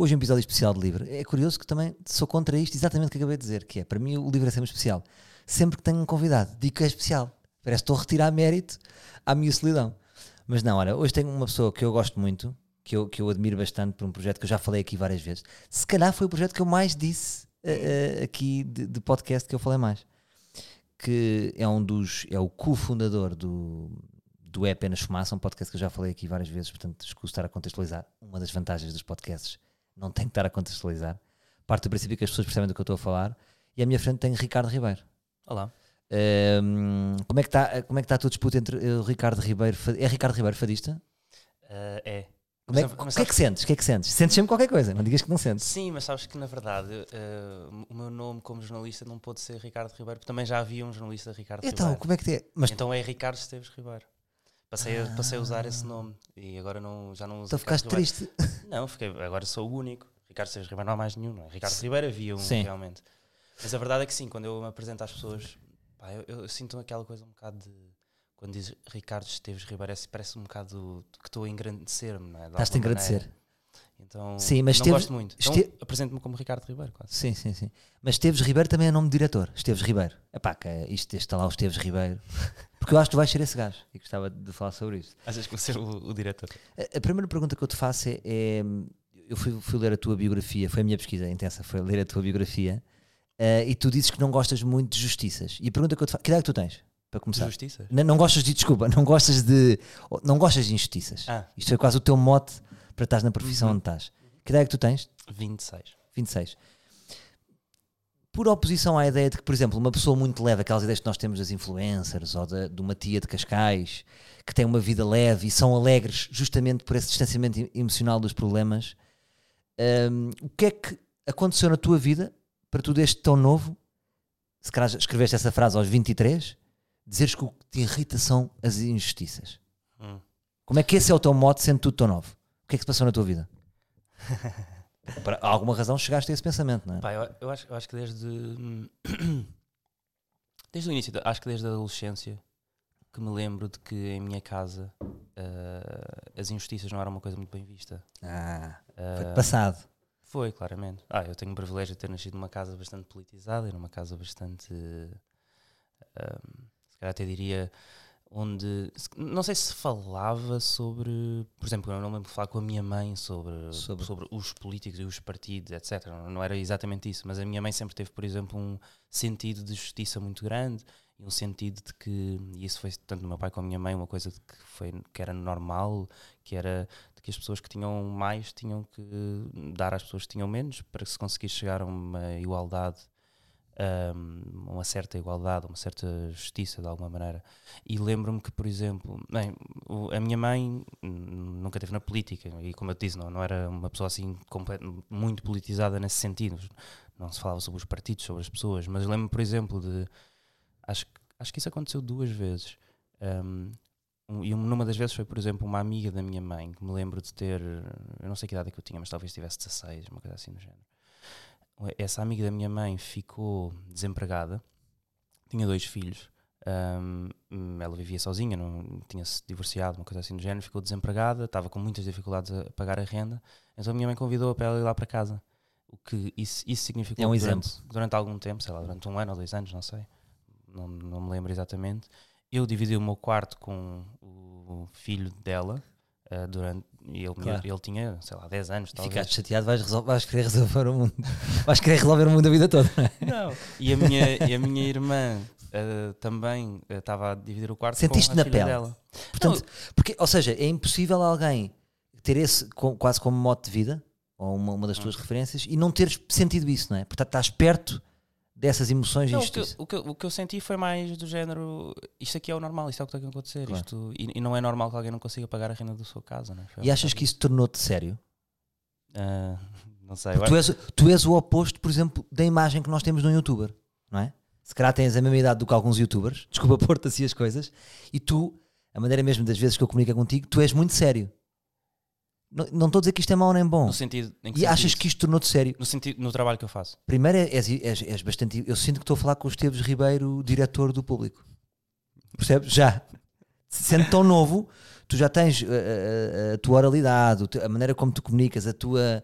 hoje um episódio especial de livro. É curioso que também sou contra isto, exatamente o que acabei de dizer, que é, para mim o livro é sempre especial. Sempre que tenho um convidado, digo que é especial. Parece que estou a retirar mérito à minha solidão. Mas não, olha, hoje tenho uma pessoa que eu gosto muito, que eu, que eu admiro bastante por um projeto que eu já falei aqui várias vezes. Se calhar foi o projeto que eu mais disse uh, uh, aqui de, de, podcast que eu falei mais. Que é um dos, é o cofundador do, do É Apenas Fumaça, um podcast que eu já falei aqui várias vezes, portanto, escuso estar a contextualizar. Uma das vantagens dos podcasts, não tem que estar a contextualizar. Parte do princípio que as pessoas percebem do que eu estou a falar. E à minha frente tem Ricardo Ribeiro. Olá. Um, como é que está como é que está a tua disputa entre o Ricardo Ribeiro é Ricardo Ribeiro fadista uh, é como é, o que é que sentes? O que é que sentes? Sentes sempre qualquer coisa, não digas que não sentes. Sim, mas sabes que na verdade uh, o meu nome como jornalista não pode ser Ricardo Ribeiro, porque também já havia um jornalista Ricardo então, Ribeiro. Então, como é que é? Mas... Então é Ricardo Esteves Ribeiro. Passei, ah. a, passei a usar esse nome e agora não, já não uso. Então ficaste triste? Não, fiquei, agora sou o único. Ricardo Esteves Ribeiro não há mais nenhum, não é? Ricardo Ribeiro havia um sim. realmente. Mas a verdade é que sim, quando eu me apresento às pessoas, pá, eu, eu, sinto aquela coisa um bocado de. Quando diz Ricardo Esteves Ribeiro, parece um bocado que estou a engrandecer-me, não é? Estás-te a engrandecer. Então, sim, mas não Esteves, gosto muito. Então, este... apresento-me como Ricardo Ribeiro, quase. Sim, sim, sim. Mas Esteves Ribeiro também é nome de diretor. Esteves Ribeiro. Epá, que isto está lá o Esteves Ribeiro. Porque eu acho que tu vais ser esse gajo e gostava de falar sobre isso. Achas que vou ser o, o diretor? A, a, primeira pergunta que eu te faço é, é eu fui, fui, ler a tua biografia, foi a minha pesquisa intensa, foi ler a tua biografia uh, e tu dizes que não gostas muito de justiças. E a pergunta que eu te faço, que idade é que tu tens? Para começar. Não, não gostas de, desculpa, não gostas de, não gostas de injustiças. Ah. Isto é quase o teu mote para estás na profissão uhum. onde estás. Que idade é que tu tens? 26. 26. Por oposição à ideia de que, por exemplo, uma pessoa muito leve, aquelas ideias que nós temos das influencers ou de, de uma tia de Cascais, que tem uma vida leve e são alegres justamente por esse distanciamento emocional dos problemas, um, o que é que aconteceu na tua vida para tu, desde tão novo, se calhar escreveste essa frase aos 23, dizeres que o que te irrita são as injustiças? Hum. Como é que esse é o teu modo sendo tudo tão novo? O que é que se passou na tua vida? Por alguma razão chegaste a esse pensamento, não é? Pá, eu, eu, acho, eu acho que desde. Desde o início, acho que desde a adolescência, que me lembro de que em minha casa uh, as injustiças não eram uma coisa muito bem vista. Ah, foi uh, passado. Foi, claramente. Ah, eu tenho o privilégio de ter nascido numa casa bastante politizada e numa casa bastante. Uh, se calhar até diria onde não sei se falava sobre, por exemplo, eu não lembro de falar com a minha mãe sobre, sobre, sobre os políticos e os partidos, etc. Não, era exatamente isso, mas a minha mãe sempre teve, por exemplo, um sentido de justiça muito grande e um sentido de que, e isso foi tanto do meu pai como a minha mãe, uma coisa que, foi, que era normal, que era de que as pessoas que tinham mais tinham que dar às pessoas que tinham menos para que se conseguisse chegar a uma igualdade um, uma certa igualdade, uma certa justiça de alguma maneira. E lembro-me que, por exemplo, bem, a minha mãe nunca esteve na política e, como eu te disse, não, não era uma pessoa assim muito politizada nesse sentido. Não se falava sobre os partidos, sobre as pessoas, mas lembro-me, por exemplo, de. Acho, acho que isso aconteceu duas vezes. Um, e numa das vezes foi, por exemplo, uma amiga da minha mãe que me lembro de ter. Eu não sei que idade é que eu tinha, mas talvez tivesse 16, uma coisa assim do género essa amiga da minha mãe ficou desempregada, tinha dois filhos, um, ela vivia sozinha, não tinha-se divorciado, uma coisa assim do género, ficou desempregada, estava com muitas dificuldades a pagar a renda, então a minha mãe convidou para ela ir lá para casa. O que isso, isso significou é um durante, durante, algum tempo, sei lá, durante um ano ou dois anos, não sei, não, não me lembro exatamente. Eu dividi o meu quarto com o filho dela, uh, durante, ele, claro. ele tinha, sei lá, 10 anos. Talvez. Ficaste chateado, vais, vais querer resolver o mundo. vais querer resolver o mundo a vida toda. Não. E a minha, e a minha irmã uh, também estava uh, a dividir o quarto Sentiste na pele. dela. Portanto, porque, ou seja, é impossível alguém ter esse com, quase como mote de vida, ou uma, uma das tuas hum. referências, e não teres sentido isso, não é? Portanto, estás perto dessas emoções e injustiça. O que, o, que, o que eu senti foi mais do género: isto aqui é o normal, isto é o que tem que acontecer. Claro. Isto, e, e, não é normal que alguém não consiga pagar a renda da sua casa. É? E achas que isso tornou-te sério? Uh, não sei. Tu és, tu és o oposto, por exemplo, da imagem que nós temos de um youtuber, não é? Se calhar tens a mesma idade do que alguns youtubers, desculpa pôr-te assim as coisas, e tu, a maneira mesmo das vezes que eu comunico contigo, tu és muito sério. Não, estou a dizer que isto é mau nem bom. No sentido, em que e achas que isto tornou-te sério? No, sentido, no trabalho que eu faço. Primeiro, és, és, és bastante. Eu sinto que estou a falar com o Esteves Ribeiro, diretor do público. Percebes? Já. Sendo tão novo, tu já tens a, a, a tua oralidade, a maneira como tu comunicas, a tua.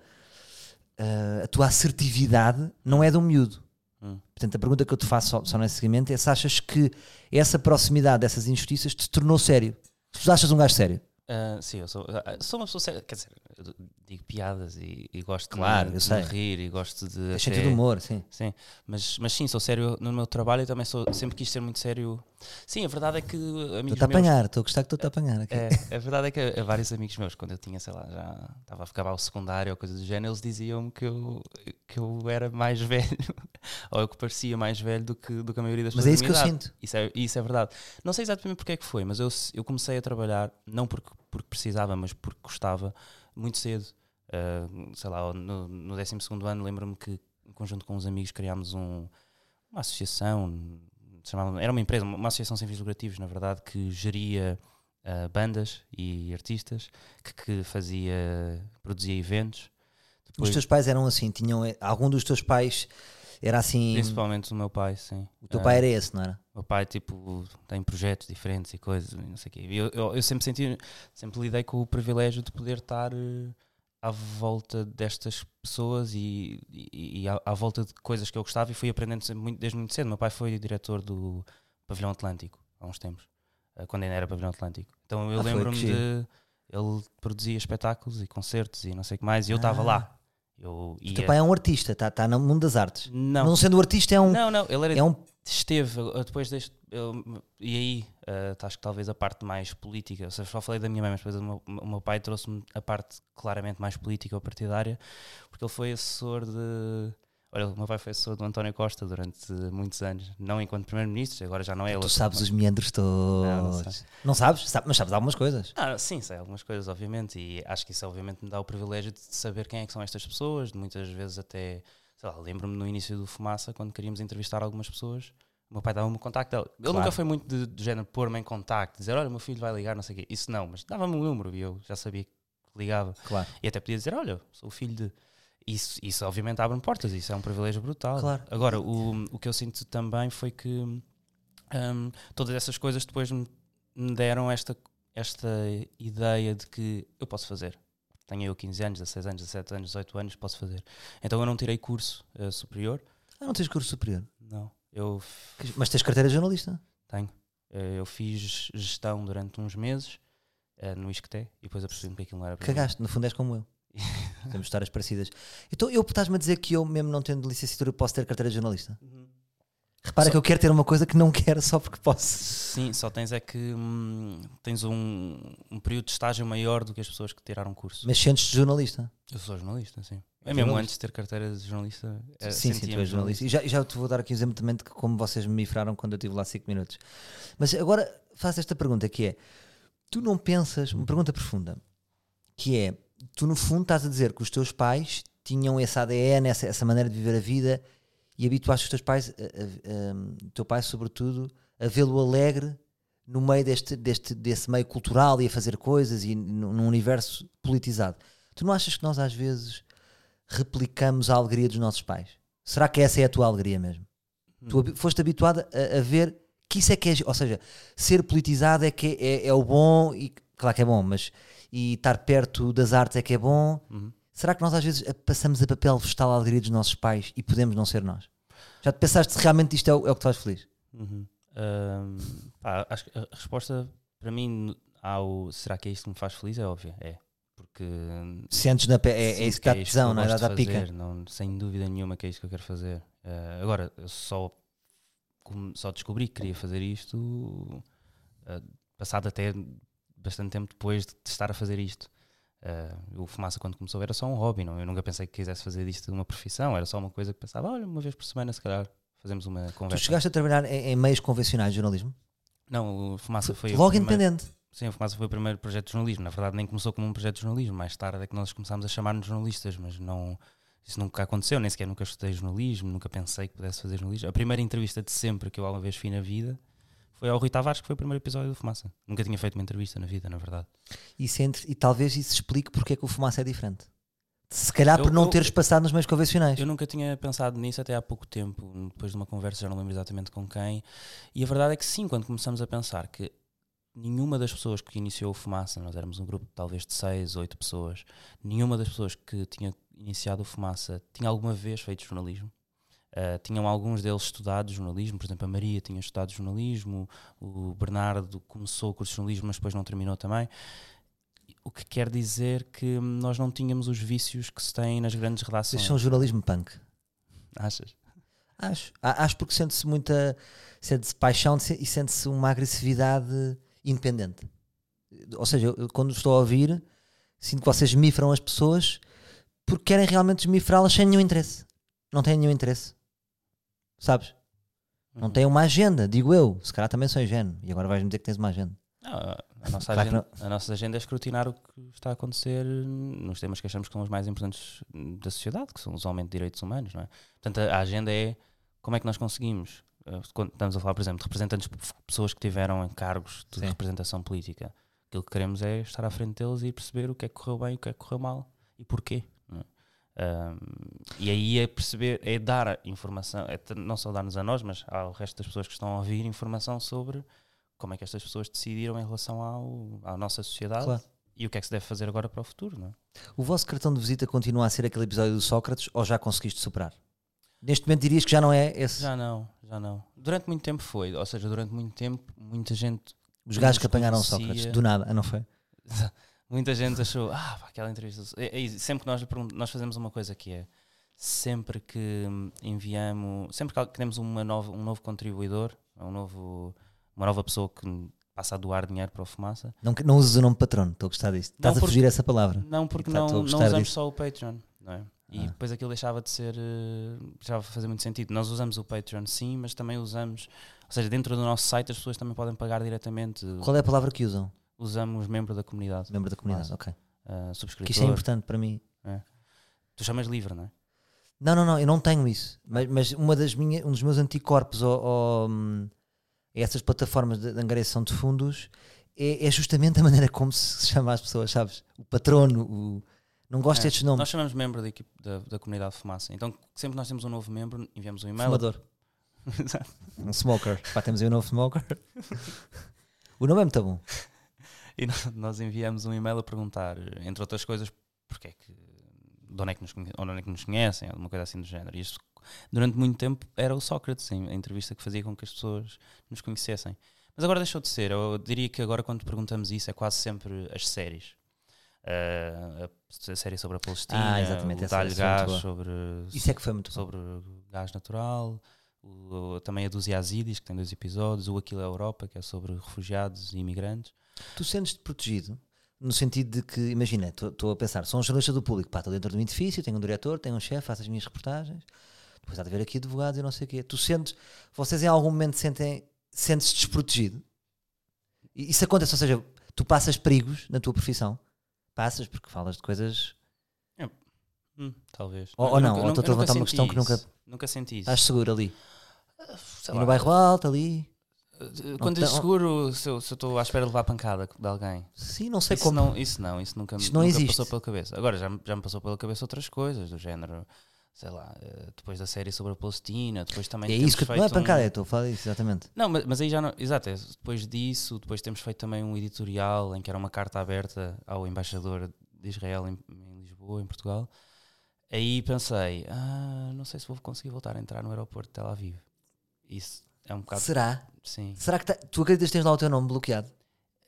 ah, a tua assertividade não é de um miúdo. Hum. Portanto, a pergunta que eu te faço só, só nesse seguimento é se achas que essa proximidade dessas injustiças te tornou sério. Se tu achas um gajo sério. Ah, sim, eu sou, ah, sou uma pessoa séria. Quer dizer, eu digo piadas e, e gosto Claro, de, de rir e gosto de. Até- sentido de humor, sim. Sim, mas, mas sim, sou sério no meu trabalho e também sou, sempre quis ser muito sério. Sim, a verdade é que amigos Estou-te a apanhar, estou a gostar que estou-te a apanhar. aqui. É, a verdade é que vários amigos meus, quando eu tinha, sei lá, já estava a acabar o secundário ou coisa do género, eles diziam-me que eu, que eu era mais velho, ou eu que parecia mais velho do que, do que a maioria das Mas é pessoas. isso da que eu sinto. Isso é, isso é verdade. Não sei exatamente porque é que foi, mas eu, eu comecei a trabalhar, não porque, porque precisava, mas porque gostava, muito cedo. Ah, sei lá, no, no 12 ano, lembro-me que, em conjunto com uns amigos, criámos um, uma associação, chamava, era uma empresa, uma associação sem fins lucrativos, na verdade, que geria ah, bandas e artistas, que, que fazia, produzia eventos. Os Depois, teus pais eram assim, tinham. Algum dos teus pais era assim. principalmente o meu pai, sim. O teu Ah, pai era esse, não era? O meu pai, tipo, tem projetos diferentes e coisas, não sei o quê. Eu, eu, eu sempre senti, sempre lidei com o privilégio de poder estar eh, à volta destas pessoas e, e, e à, à volta de coisas que eu gostava e fui aprendendo muito, desde muito cedo. Meu pai foi diretor do Pavilhão Atlântico há uns tempos, eh, quando ainda era Pavilhão Atlântico. Então eu Ah, lembro-me de. Ele produzia espetáculos e concertos e não sei o que mais, e eu estava Ah. lá. Eu O ia. teu pai é um artista, está tá no mundo das artes. Não, Não sendo artista, é um. não, não, ele era É um esteve uh, depois deste eu- e aí uh, acho que talvez a parte mais política ou seja, só falei da minha mãe mas depois o meu, o meu pai trouxe-me a parte claramente mais política ou partidária porque ele foi assessor de olha, o meu pai foi assessor do António Costa durante muitos anos não enquanto primeiro-ministro, agora já não é ele Tu sabes os meandros não todos. sei. Não, sabes? Sabe- mas sabes algumas coisas. Ah, sim, sei algumas coisas, obviamente, e acho que isso obviamente me dá o privilégio de saber quem é que são estas pessoas, de muitas vezes até, sei lá, lembro-me no início do Fumaça, quando queríamos entrevistar algumas pessoas, o meu pai dava-me o contacto dela. Ele Claro. nunca foi muito de, de género pôr-me em contacto, dizer, olha, o meu filho vai ligar, não sei o quê. Isso não, mas dava-me um número e eu já sabia que ligava. Claro. E até podia dizer, olha, sou o filho de... Isso, isso obviamente abre-me portas, isso é um privilégio brutal. Claro. Agora, o, o que eu sinto também foi que hum, todas essas coisas depois me, me deram esta, esta ideia de que eu posso fazer. Tenho eu 15 anos, 16 anos, 17 anos, 18 anos, posso fazer. Então eu não tirei curso eh, superior, Ah, não tens curso superior. não. Eu f- Mas tens carteira de jornalista. tenho. Eh, eu fiz gestão durante uns meses eh, no ISCTE e depois apercebi-me que aquilo não era para mim. Cagaste, no fundo és como eu. Temos histórias parecidas. Então, eu estás-me a dizer que eu, mesmo não tendo licenciatura, posso ter carteira de jornalista? Uhum. Repara Só- que eu quero ter uma coisa que não quero só porque posso. Sim, só tens é que hum, tens um, um período de estágio maior do que as pessoas que tiraram curso. Mas sentes-te jornalista. Eu sou jornalista, sim. É É mesmo jornalista. antes de ter carteira de jornalista. eh, sim, sim, tu és jornalista. E já, já te vou dar aqui um exemplo também de que como vocês me mifraram quando eu estive lá 5 minutos. Mas agora faço esta pergunta que é: tu não pensas, uma pergunta profunda, que é, tu no fundo estás a dizer que os teus pais tinham esse ADN, essa, essa maneira de viver a vida e habituaste os teus pais, a- a- a- o teu pai sobretudo, a vê-lo alegre no meio deste, deste, desse meio cultural e a fazer coisas e num universo politizado. Tu não achas que nós às vezes replicamos a alegria dos nossos pais? Será que essa é a tua alegria mesmo? Tu habi- foste habituada a, a ver que isso é que é, ou seja, ser politizado é que é, é o bom e claro que é bom, mas e estar perto das artes é que é bom. Uhum. Será que nós às vezes passamos a papel vegetal a alegria dos nossos pais e podemos não ser nós? Já te pensaste se realmente isto é o, é o que te faz feliz? Uhum. Pá, acho que a resposta para mim ao será que é isto que me faz feliz é óbvia. É. Porque Sentes na pe- é, é isso que dá é tesão, não é? Dá a pica. fazer, não, sem dúvida nenhuma que é isto que eu quero fazer. Ah, agora, eu só, só descobri que queria fazer isto ah, passado até bastante tempo depois de, de estar a fazer isto. Ah, o Fumaça, quando começou, era só um hobby. Não? Eu nunca pensei que quisesse fazer disto uma profissão. Era só uma coisa que pensava, olha, uma vez por semana, se calhar, fazemos uma Tu conversa. chegaste a trabalhar em, em meios convencionais de jornalismo? Não, o Fumaça foi Logo primeiro- independente. Sim, o Fumaça foi o primeiro projeto de jornalismo. Na verdade, nem começou como um projeto de jornalismo. Mais tarde é que nós começámos a chamar-nos jornalistas, mas não, isso nunca aconteceu. Nem sequer nunca estudei jornalismo, nunca pensei que pudesse fazer jornalismo. A primeira entrevista de sempre que eu alguma vez fiz na vida foi ao Rui Tavares, que foi o primeiro episódio do Fumaça. Nunca tinha feito uma entrevista na vida, na verdade. Isso entre- e talvez isso explique porque é que o fumaça é diferente. Se calhar por Eu- não eu- teres passado nos meios convencionais. Eu nunca tinha pensado nisso até há pouco tempo, depois de uma conversa, já não lembro exatamente com quem. E a verdade é que sim, quando começamos a pensar que nenhuma das pessoas que iniciou o Fumaça, nós éramos um grupo talvez de seis, oito pessoas, nenhuma das pessoas que tinha iniciado o Fumaça tinha alguma vez feito jornalismo. Uh, tinham alguns deles estudado jornalismo, por exemplo, a Maria tinha estudado jornalismo, o Bernardo começou o curso de jornalismo, mas depois não terminou também. O que quer dizer que nós não tínhamos os vícios que se têm nas grandes redações. Vocês são jornalismo punk? Achas? Acho. Acho porque sente-se muita sente-se paixão e sente-se uma agressividade independente. Ou seja, eu, quando estou a ouvir, sinto que vocês mifram as pessoas porque querem realmente desmifrá-las sem nenhum interesse. Não têm nenhum interesse. Sabes? Uhum. Não têm uma agenda, digo eu. Se calhar também sou ingênuo. E agora vais-me dizer que tens uma agenda. A, nossa claro agenda, a nossa agenda é escrutinar o que está a acontecer nos temas que achamos que são os mais importantes da sociedade, que são usualmente direitos humanos, não é? Portanto, a, a agenda é como é que nós conseguimos, eh, quando estamos a falar, por exemplo, de representantes, pessoas que tiveram cargos de Sim. representação política. Aquilo que queremos é estar à frente deles e perceber o que é que correu bem e o que é que correu mal e porquê. Um, e aí é perceber, é dar informação, é não só dar-nos a nós, mas ao resto das pessoas que estão a ouvir informação sobre como é que estas pessoas decidiram em relação ao, à nossa sociedade claro. e o que é que se deve fazer agora para o futuro. Não é? O vosso cartão de visita continua a ser aquele episódio do Sócrates ou já conseguiste superar? Neste momento dirias que já não é esse? Já não, já não. Durante muito tempo foi, ou seja, durante muito tempo muita gente. Os gajos que apanharam Sócrates, do nada, não foi? Muita gente achou, ah, pá, aquela entrevista. É, é, sempre que nós, nós fazemos uma coisa que é sempre que enviamos, sempre que temos uma nova, um novo contribuidor, um novo, uma nova pessoa que passa a doar dinheiro para o Fumaça. Não, não usas o nome patrono, estou a gostar disto. Estás porque, a fugir essa palavra. Não, porque tá, não, não usamos disto. só o Patreon, não é? E ah. depois aquilo deixava de ser. deixava de fazer muito sentido. Nós usamos o Patreon, sim, mas também usamos. Ou seja, dentro do nosso site as pessoas também podem pagar diretamente. Qual é a palavra que usam? Usamos membro da comunidade. Membro da comunidade, ok. Uh, subscritor. Que isso é importante para mim. É. Tu chamas livre, não é? Não, não, não, eu não tenho isso. Mas, mas uma das minhas, um dos meus anticorpos ou hum, essas plataformas de, de angariação de fundos é, é, justamente a maneira como se chama as pessoas, sabes? O patrono, o, não gosto é. destes nomes. Nós chamamos membro da, equipe, da, da comunidade de fumaça. Então, sempre que nós temos um novo membro, enviamos um e-mail. Fumador. um smoker. Pá, temos aí um novo smoker. o nome é muito bom. E nós enviamos um e-mail a perguntar, entre outras coisas, porque é que, de onde é que nos, onde é que nos conhecem, alguma coisa assim do género. E isto, durante muito tempo, era o Sócrates, a entrevista que fazia com que as pessoas nos conhecessem. Mas agora deixou de ser. Eu diria que agora, quando perguntamos isso, é quase sempre as séries. Uh, a, a, série sobre a Palestina, ah, exatamente, o Talho Gás sobre, isso é que foi muito sobre gás natural, o, também a dos Yazidis, que tem dois episódios, o Aquilo é Europa, que é sobre refugiados e imigrantes. Tu sentes-te protegido? No sentido de que, imagina, estou a pensar, sou um jornalista do público, pá, estou dentro de um edifício, tenho um diretor, tenho um chefe, faço as minhas reportagens, depois há de haver aqui advogados e não sei o quê. Tu sentes, vocês em algum momento sentem, sentes-te desprotegido? Isso acontece, ou seja, tu passas perigos na tua profissão? Passas porque falas de coisas. É. Hum, talvez. Ou, ou não, ou estou a levantar uma questão isso. que nunca. Nunca senti isso. Estás seguro ali? Uh, e no bairro alto ali? Quando digo seguro, se eu estou à espera de levar pancada de alguém. Sim, não sei isso como. Não, isso não, isso nunca, isso não nunca passou pela cabeça. Agora já, já me passou pela cabeça outras coisas, do género, sei lá, eh, depois da série sobre a Palestina, depois também. É isso que não é pancada, um... estou a falar isso, exatamente. Não, mas, mas aí já não. Exato, é, depois disso, depois temos feito também um editorial em que era uma carta aberta ao embaixador de Israel em, em Lisboa, em Portugal. Aí pensei, ah, não sei se vou conseguir voltar a entrar no aeroporto de Tel Aviv. Isso é um bocado. Será? Sim. Será que tá, tu acreditas que tens lá o teu nome bloqueado?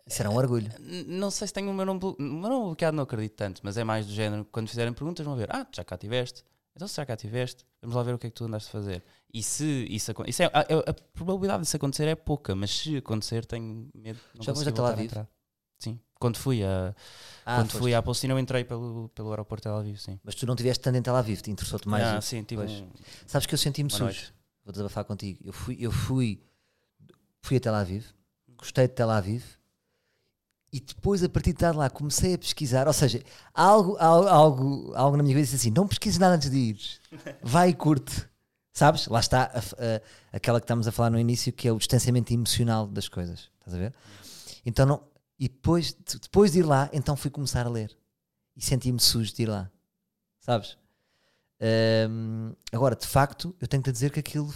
Isso era um orgulho. Não sei se tenho o meu nome, o meu nome bloqueado, não acredito tanto, mas é mais do género, quando fizerem perguntas, vão ver, ah, já cá tiveste, então se já cá tiveste, vamos lá ver o que é que tu andaste a fazer. E se isso acontecer, é, a, a, probabilidade disso acontecer é pouca, mas se acontecer, tenho medo de não já conseguir voltar a entrar. Sim, quando fui a ah, quando fui à Palestina eu entrei pelo, pelo aeroporto de Tel Aviv, sim. Mas tu não tiveste tanto em Tel Aviv, te interessou-te mais? Ah, sim, tive um... Sabes que eu senti-me sujo. Noite. Vou desabafar contigo. Eu fui, eu fui fui a Tel gostei de Tel Aviv, e depois, a partir de lá, comecei a pesquisar. Ou seja, algo, algo, algo, algo na minha vida disse assim: não pesquises nada antes de ir, vai e curte. Sabes? Lá está a, a, aquela que estamos a falar no início, que é o distanciamento emocional das coisas. Estás a ver? Então, não, e depois, depois de ir lá, então fui começar a ler. E senti-me sujo de ir lá. Sabes? Um, agora, de facto, eu tenho que te dizer que aquilo,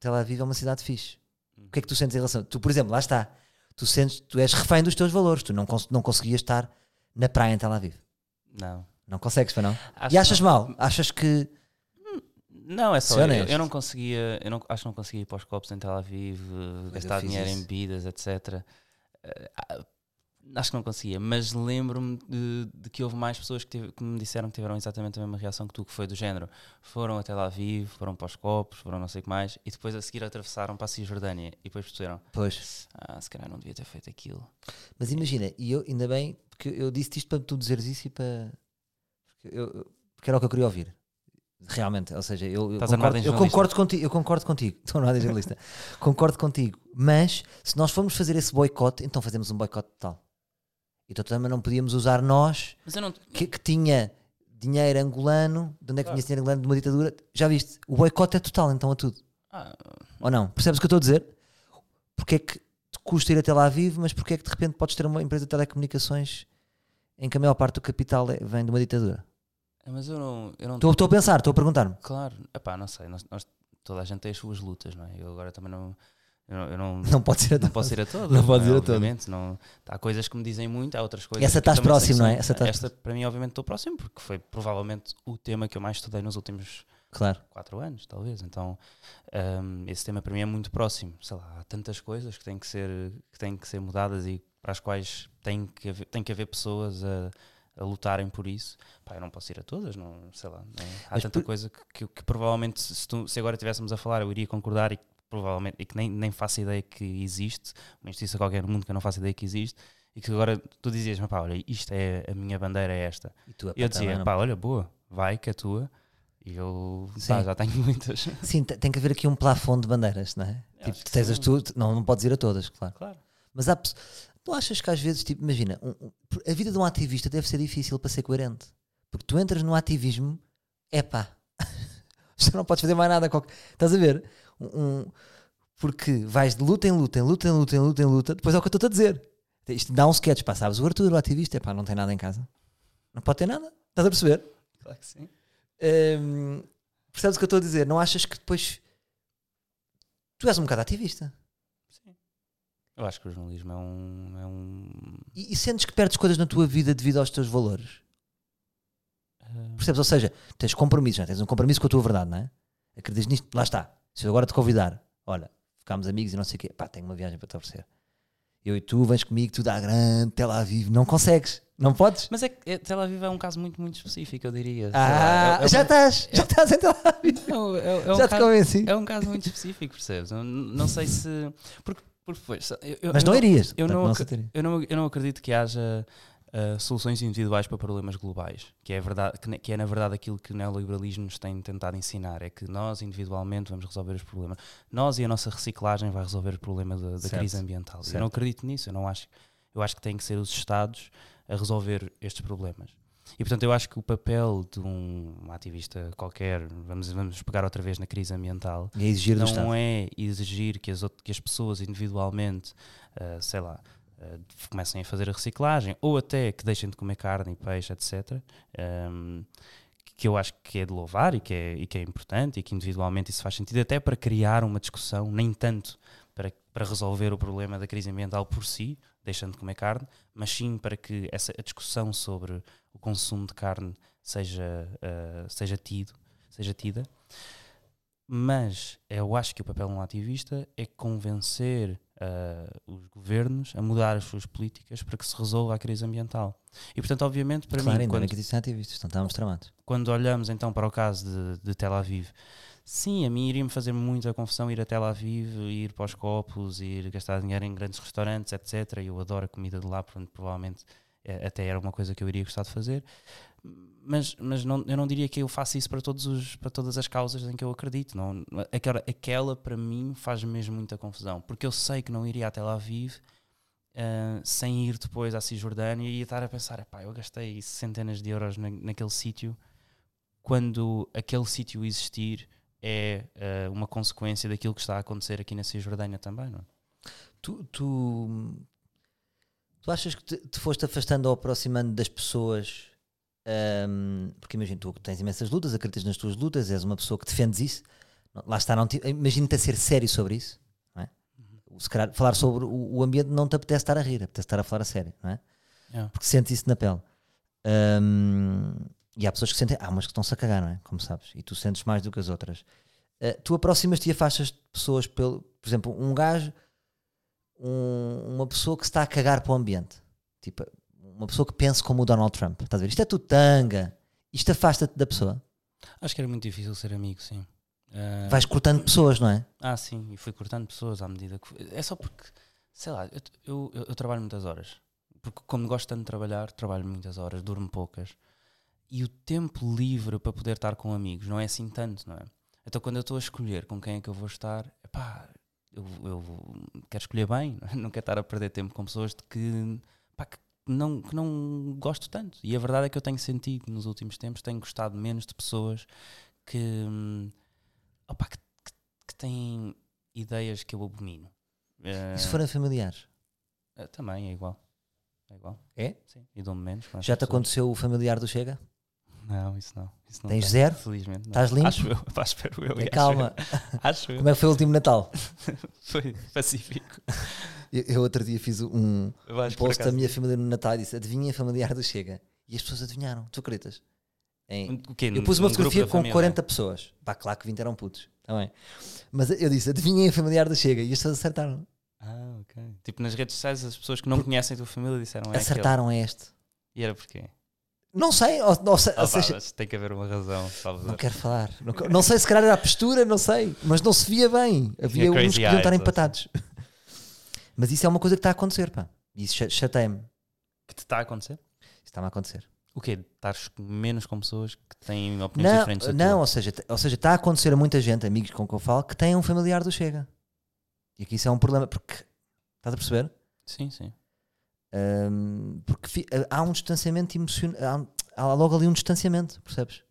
Tel Aviv é uma cidade fixe. O que é que tu sentes em relação? Tu, por exemplo, lá está. tu sentes, tu és refém dos teus valores, tu não, cons não conseguias estar na praia em Tel Aviv. Não. Não consegues, para não? Acho e achas que mal? Achas que. Não, é só. Ser Eu, eu não conseguia. Eu não, acho que não conseguia ir para os copos em Tel Aviv, eh, gastar fiz dinheiro em isso. bebidas, etc. Acho que não conseguia, mas lembro-me de, de que houve mais pessoas que, tive- que me disseram que tiveram exatamente a mesma reação que tu, que foi do género. Foram a Tel Aviv, foram para os copos, foram não sei o que mais, e depois a seguir atravessaram para a Cisjordânia. E depois perceberam: Pois. ah, se calhar não devia ter feito aquilo. Mas imagina, e eu ainda bem, porque eu disse isto para tu dizeres isso e para. Porque, eu- porque era o que eu queria ouvir. Realmente, ou seja, eu, eu concordo, eu concordo contigo, eu concordo contigo, estou na ordem jornalista. concordo contigo, mas se nós formos fazer esse boicote, então fazemos um boicote total. Então também não podíamos usar nós, não. que, que tinha dinheiro angolano, de onde é que Claro. vinha esse dinheiro angolano de uma ditadura? Já viste? O boicote é total, então, a tudo. Ah, Ou não? Percebes o que eu estou a dizer? Porque é que te custa ir até lá vivo, mas porque é que de repente podes ter uma empresa de telecomunicações em que a maior parte do capital é- vem de uma ditadura? mas eu não. Eu não Estou estou a pensar, estou a perguntar-me. Claro, epá, não sei, nós, nós- toda a gente tem as suas lutas, não é? Eu agora também não. Eu não, eu não, Não pode ser a não posso ir a todas. Não pode é? ir a. Obviamente, não, há coisas que me dizem muito, há outras coisas. Essa estás próximo, não é? Essa estás- Esta, para mim, obviamente, estou próximo, porque foi provavelmente o tema que eu mais estudei nos últimos Claro. quatro anos, talvez. Então, hum, esse tema para mim é muito próximo. Sei lá, há tantas coisas que têm que ser, que têm que ser mudadas e para as quais tem que haver, tem que haver pessoas a, a lutarem por isso. Pá, eu não posso ir a todas, não, sei lá. não- há Mas tanta por- coisa que, que, que provavelmente, se, tu- se agora estivéssemos a falar, eu iria concordar e provavelmente, e que nem, nem faço ideia que existe, uma injustiça qualquer no mundo que eu não faço ideia que existe. E que agora tu dizias, pá, olha, isto é a minha bandeira, é esta. E tu, eu dizia, pá, olha, boa, vai que é tua. E eu pá, já tenho muitas. Sim, te- tem que haver aqui um plafond de bandeiras, não é? Eu Tipo, tu tens as tuas, não, não podes ir a todas, claro. Claro. Mas há, tu achas que às vezes, tipo, imagina, um- um- a vida de um ativista deve ser difícil para ser coerente. Porque tu entras no ativismo, é pá, já não podes fazer mais nada. qualquer- Estás a ver? Um- um- porque vais de luta em luta, em luta, em luta, em luta, em luta, depois é o que eu estou a dizer. Isto dá um sketch, pá, sabes? O Arthur, o ativista, é pá, não tem nada em casa. Não pode ter nada. Estás a perceber? Claro que sim. Hum, percebes o que eu estou a dizer? Não achas que depois tu és um bocado ativista Eu acho que o jornalismo é um. É um e, e sentes que perdes coisas na tua vida devido aos teus valores? ah, Percebes? Ou seja, tens compromisso, já tens um compromisso com a tua verdade, não é? Acreditas nisto? Lá está. Se eu agora te convidar, olha, ficámos amigos e não sei o quê, pá, tenho uma viagem para te oferecer. Eu e tu vens comigo, tu dá grande, Tel Aviv, não consegues, não podes? Mas é que é, Tel Aviv é um caso muito, muito específico, eu diria. Ah, lá, é- é já um- estás, já estás em Tel Aviv, é um- é- é um já te caso- convenci. É um caso muito específico, percebes? Eu não sei se. Porque, porque pois, eu- Mas eu não irias. eu não aceitaria. Eu não, eu não acredito que haja ah, soluções individuais para problemas globais, que é, verdade, que, que é na verdade aquilo que o neoliberalismo nos tem tentado ensinar, é que nós individualmente vamos resolver os problemas. Nós e a nossa reciclagem vai resolver o problema da, da crise ambiental. Eu Certo. não acredito nisso, eu não acho. Eu acho que tem que ser os Estados a resolver estes problemas. E portanto eu acho que o papel de um ativista qualquer, vamos, vamos pegar outra vez na crise ambiental, é não é exigir que as, que as pessoas individualmente, ah, sei lá, ah, comecem a fazer a reciclagem ou até que deixem de comer carne e peixe, etc. Ahm, que eu acho que é de louvar e que é, e que é importante e que individualmente isso faz sentido, até para criar uma discussão, nem tanto para, para resolver o problema da crise ambiental por si, deixando de comer carne, mas sim para que essa, a discussão sobre o consumo de carne seja, ah, seja tido, seja tida. Mas eu acho que o papel de um ativista é convencer ah, os governos a mudar as suas políticas para que se resolva a crise ambiental. E portanto, obviamente, para claro, mim, quando, que existem ativistas, então estávamos tramados. quando olhamos então para o caso de, de Tel Aviv, sim, a mim iria-me fazer muita confusão ir a Tel Aviv, ir para os copos, ir gastar dinheiro em grandes restaurantes, etc. Eu adoro a comida de lá, portanto, provavelmente até era uma coisa que eu iria gostar de fazer. Mas, mas não, eu não diria que eu faço isso para, todos os, para todas as causas em que eu acredito. Não, aquela, aquela, para mim, faz mesmo muita confusão. Porque eu sei que não iria a Tel Aviv ah, sem ir depois à Cisjordânia e estar a pensar: "Epá, eu gastei centenas de euros na, naquele sítio quando aquele sítio existir é ah, uma consequência daquilo que está a acontecer aqui na Cisjordânia também, não é? Tu, tu, tu achas que te, te foste afastando ou aproximando das pessoas? ahm, porque imagina, tu tens imensas lutas, acreditas nas tuas lutas, és uma pessoa que defendes isso. Lá está, não te- imagina-te a ser sério sobre isso. Não é? se calhar falar sobre o, o ambiente não te apetece estar a rir, apetece estar a falar a sério, não é? Yeah. Porque sentes isso na pele. Hum, e há pessoas que sentem, há umas que estão-se a cagar, não é? Como sabes, e tu sentes mais do que as outras. Uh, tu aproximas-te e afastas de pessoas, pelo, por exemplo, um gajo, um- uma pessoa que está a cagar para o ambiente, tipo, uma pessoa que pense como o Donald Trump, estás a ver? Isto é tudo tanga, isto afasta-te da pessoa. Acho que era muito difícil ser amigo, sim. Ah, Vais cortando pessoas, não é? Ah, sim, e fui cortando pessoas à medida que. É só porque, sei lá, eu, eu, eu- eu trabalho muitas horas. Porque, como gosto tanto de trabalhar, trabalho muitas horas, durmo poucas. E o tempo livre para poder estar com amigos não é assim tanto, não é? Então, quando eu estou a escolher com quem é que eu vou estar, epá, eu, eu quero escolher bem, não é? quero estar a perder tempo com pessoas de que, pá, que, não, que não gosto tanto. E a verdade é que eu tenho sentido nos últimos tempos tenho gostado menos de pessoas que. hum, opá, que, que, que têm ideias que eu abomino. Eh, E se forem familiares? eh, também é igual. É igual. É? Sim. E dou-me menos. Já te pessoas. aconteceu o familiar do Chega? Não, isso não. Isso não Tens tem, zero? Felizmente. Estás limpo? Acho eu. Pá, espero eu. e Calma, eu. Acho eu. como é que foi o último Natal? Foi pacífico. Eu, eu outro dia fiz um, um por post da minha família no Natal e disse adivinha familiar do Chega. E as pessoas adivinharam, tu acreditas? Em-? Eu pus uma fotografia com família? 40 pessoas. Pá, claro que 20 eram putos. Tá bem. Mas eu disse, adivinhem a familiar do Chega. E as pessoas acertaram. Ah, ok. Tipo, nas redes sociais, as pessoas que não conhecem a tua família disseram é acertaram a este. aquele. E era porquê? Não sei, ou, ou se- Ah, seja, tem que haver uma razão, não quero falar. Não, não sei se calhar era a postura, não sei. Mas não se via bem. Havia uns que podiam estar eyes, empatados. Mas isso é uma coisa que está a acontecer, pá. E isso cha- chateia-me. Isso Que te está a acontecer? está-me a acontecer. O quê? Estares menos com pessoas que têm opiniões Não, diferentes não ou, seja, ou seja, está a acontecer a muita gente, amigos com quem eu falo, que têm um familiar do Chega. E aqui isso é um problema, porque estás a perceber? Sim, sim. Hum, porque fi- há um distanciamento emocional, há, um- há logo ali um distanciamento, percebes?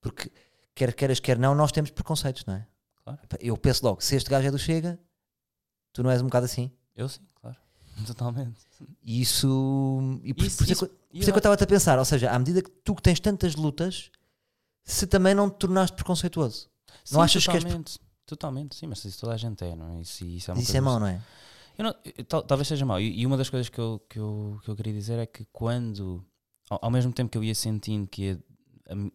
Porque quer queiras, quer não, nós temos preconceitos, não é? Claro. Eu penso logo, se este gajo é do Chega, tu não és um bocado assim. Eu sim, claro. Totalmente. E isso. E por, Isso- por isso é isso- por isso é que eu estava a pensar, ou seja, à medida que tu que tens tantas lutas, se também não te tornaste preconceituoso. Sim, não achas que és- totalmente, Totalmente, sim, mas isso toda a gente é, não é? Isso, isso é uma Isso é mau, não é? Não- tal- talvez seja mau. E, e uma das coisas que eu, que, eu, que eu queria dizer é que quando, ao, ao mesmo tempo que eu ia sentindo que ia,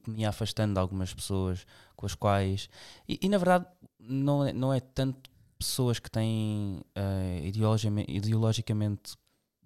me afastando de algumas pessoas com as quais. E, e, na verdade, não é, não é tanto pessoas que têm eh, ideologicamente, ideologicamente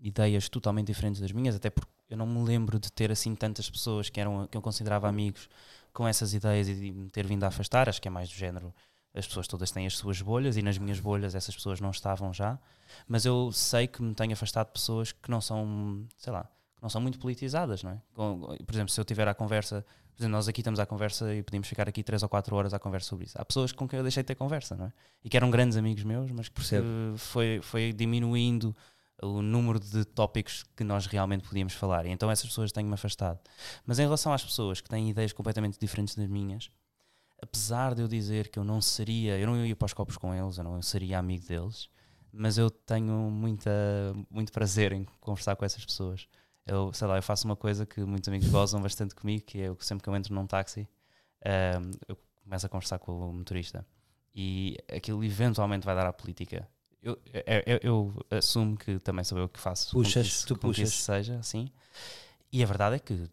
ideias totalmente diferentes das minhas, até porque eu não me lembro de ter assim tantas pessoas que, eram, que eu considerava amigos com essas ideias e de me ter vindo a afastar. Acho que é mais do género as pessoas todas têm as suas bolhas e nas minhas bolhas essas pessoas não estavam já, mas eu sei que me tenho afastado de pessoas que não são, sei lá, que não são muito politizadas, não é? Por exemplo, se eu tiver à conversa, por exemplo, nós aqui estamos à conversa e podíamos ficar aqui 3 ou 4 horas à conversa sobre isso. Há pessoas com quem eu deixei de ter conversa, não é? E que eram grandes amigos meus, mas que foi, foi diminuindo o número de tópicos que nós realmente podíamos falar. E então essas pessoas tenho-me afastado. Mas em relação às pessoas que têm ideias completamente diferentes das minhas, apesar de eu dizer que eu não seria, eu não ia para os copos com eles, eu não seria amigo deles, mas eu tenho muita, muito prazer em conversar com essas pessoas. Eu, sei lá, eu faço uma coisa que muitos amigos gozam bastante comigo, que é eu, sempre que eu entro num táxi, ahm, eu começo a conversar com o motorista e aquilo eventualmente vai dar à política. Eu, eu, eu- eu assumo que também sou eu que faço com que Puxas, isso- tu com puxas. seja assim. E a verdade é que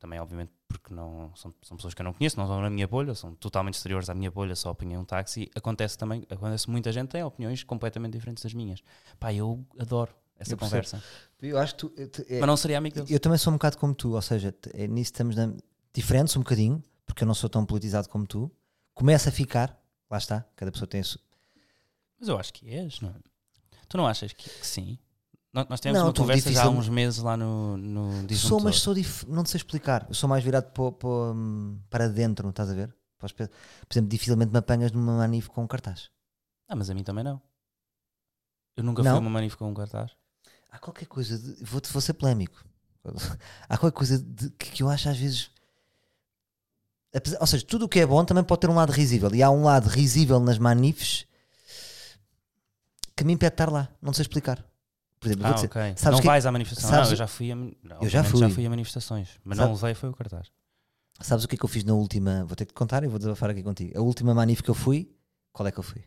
também, obviamente, porque não são, são pessoas que eu não conheço, não estão na minha bolha, são totalmente exteriores à minha bolha, só apanhei um táxi. Acontece também, acontece muita gente tem opiniões completamente diferentes das minhas. Pá, eu adoro essa Eu conversa. Eu acho que tu, é- Mas não seria amigo deles. eu também sou um bocado como tu, ou seja, é, nisso estamos na- diferentes um bocadinho, porque eu não sou tão politizado como tu. Começa a ficar, lá está, cada pessoa tem isso. Mas eu acho que és, não é? Tu não achas que, que sim? Nós, tivemos Não, uma conversa já há difícil- uns meses lá no, no Diz-me Sou, mas sou dif... não sei explicar. Eu sou mais virado para, para, dentro, estás a ver? Por exemplo, dificilmente me apanhas numa manif com um cartaz. Ah, mas a mim também não. Eu nunca Não? fui a uma manif com um cartaz. Há qualquer coisa, de... vou, vou ser polémico. Há qualquer coisa de... que eu acho às vezes. Ou seja, tudo o que é bom também pode ter um lado risível. E há um lado risível nas manifes que me impede de estar lá. Não sei explicar. Por exemplo, Ah, dizer, ok. sabes não que- vais à manifestação. sabes- Não, eu já fui a, não, Eu já fui. já fui a manifestações. Mas Sabe- não levei foi o cartaz. sabes o que é que eu fiz na última. Vou ter que contar e vou desabafar aqui contigo. A última manif que eu fui, qual é que eu fui?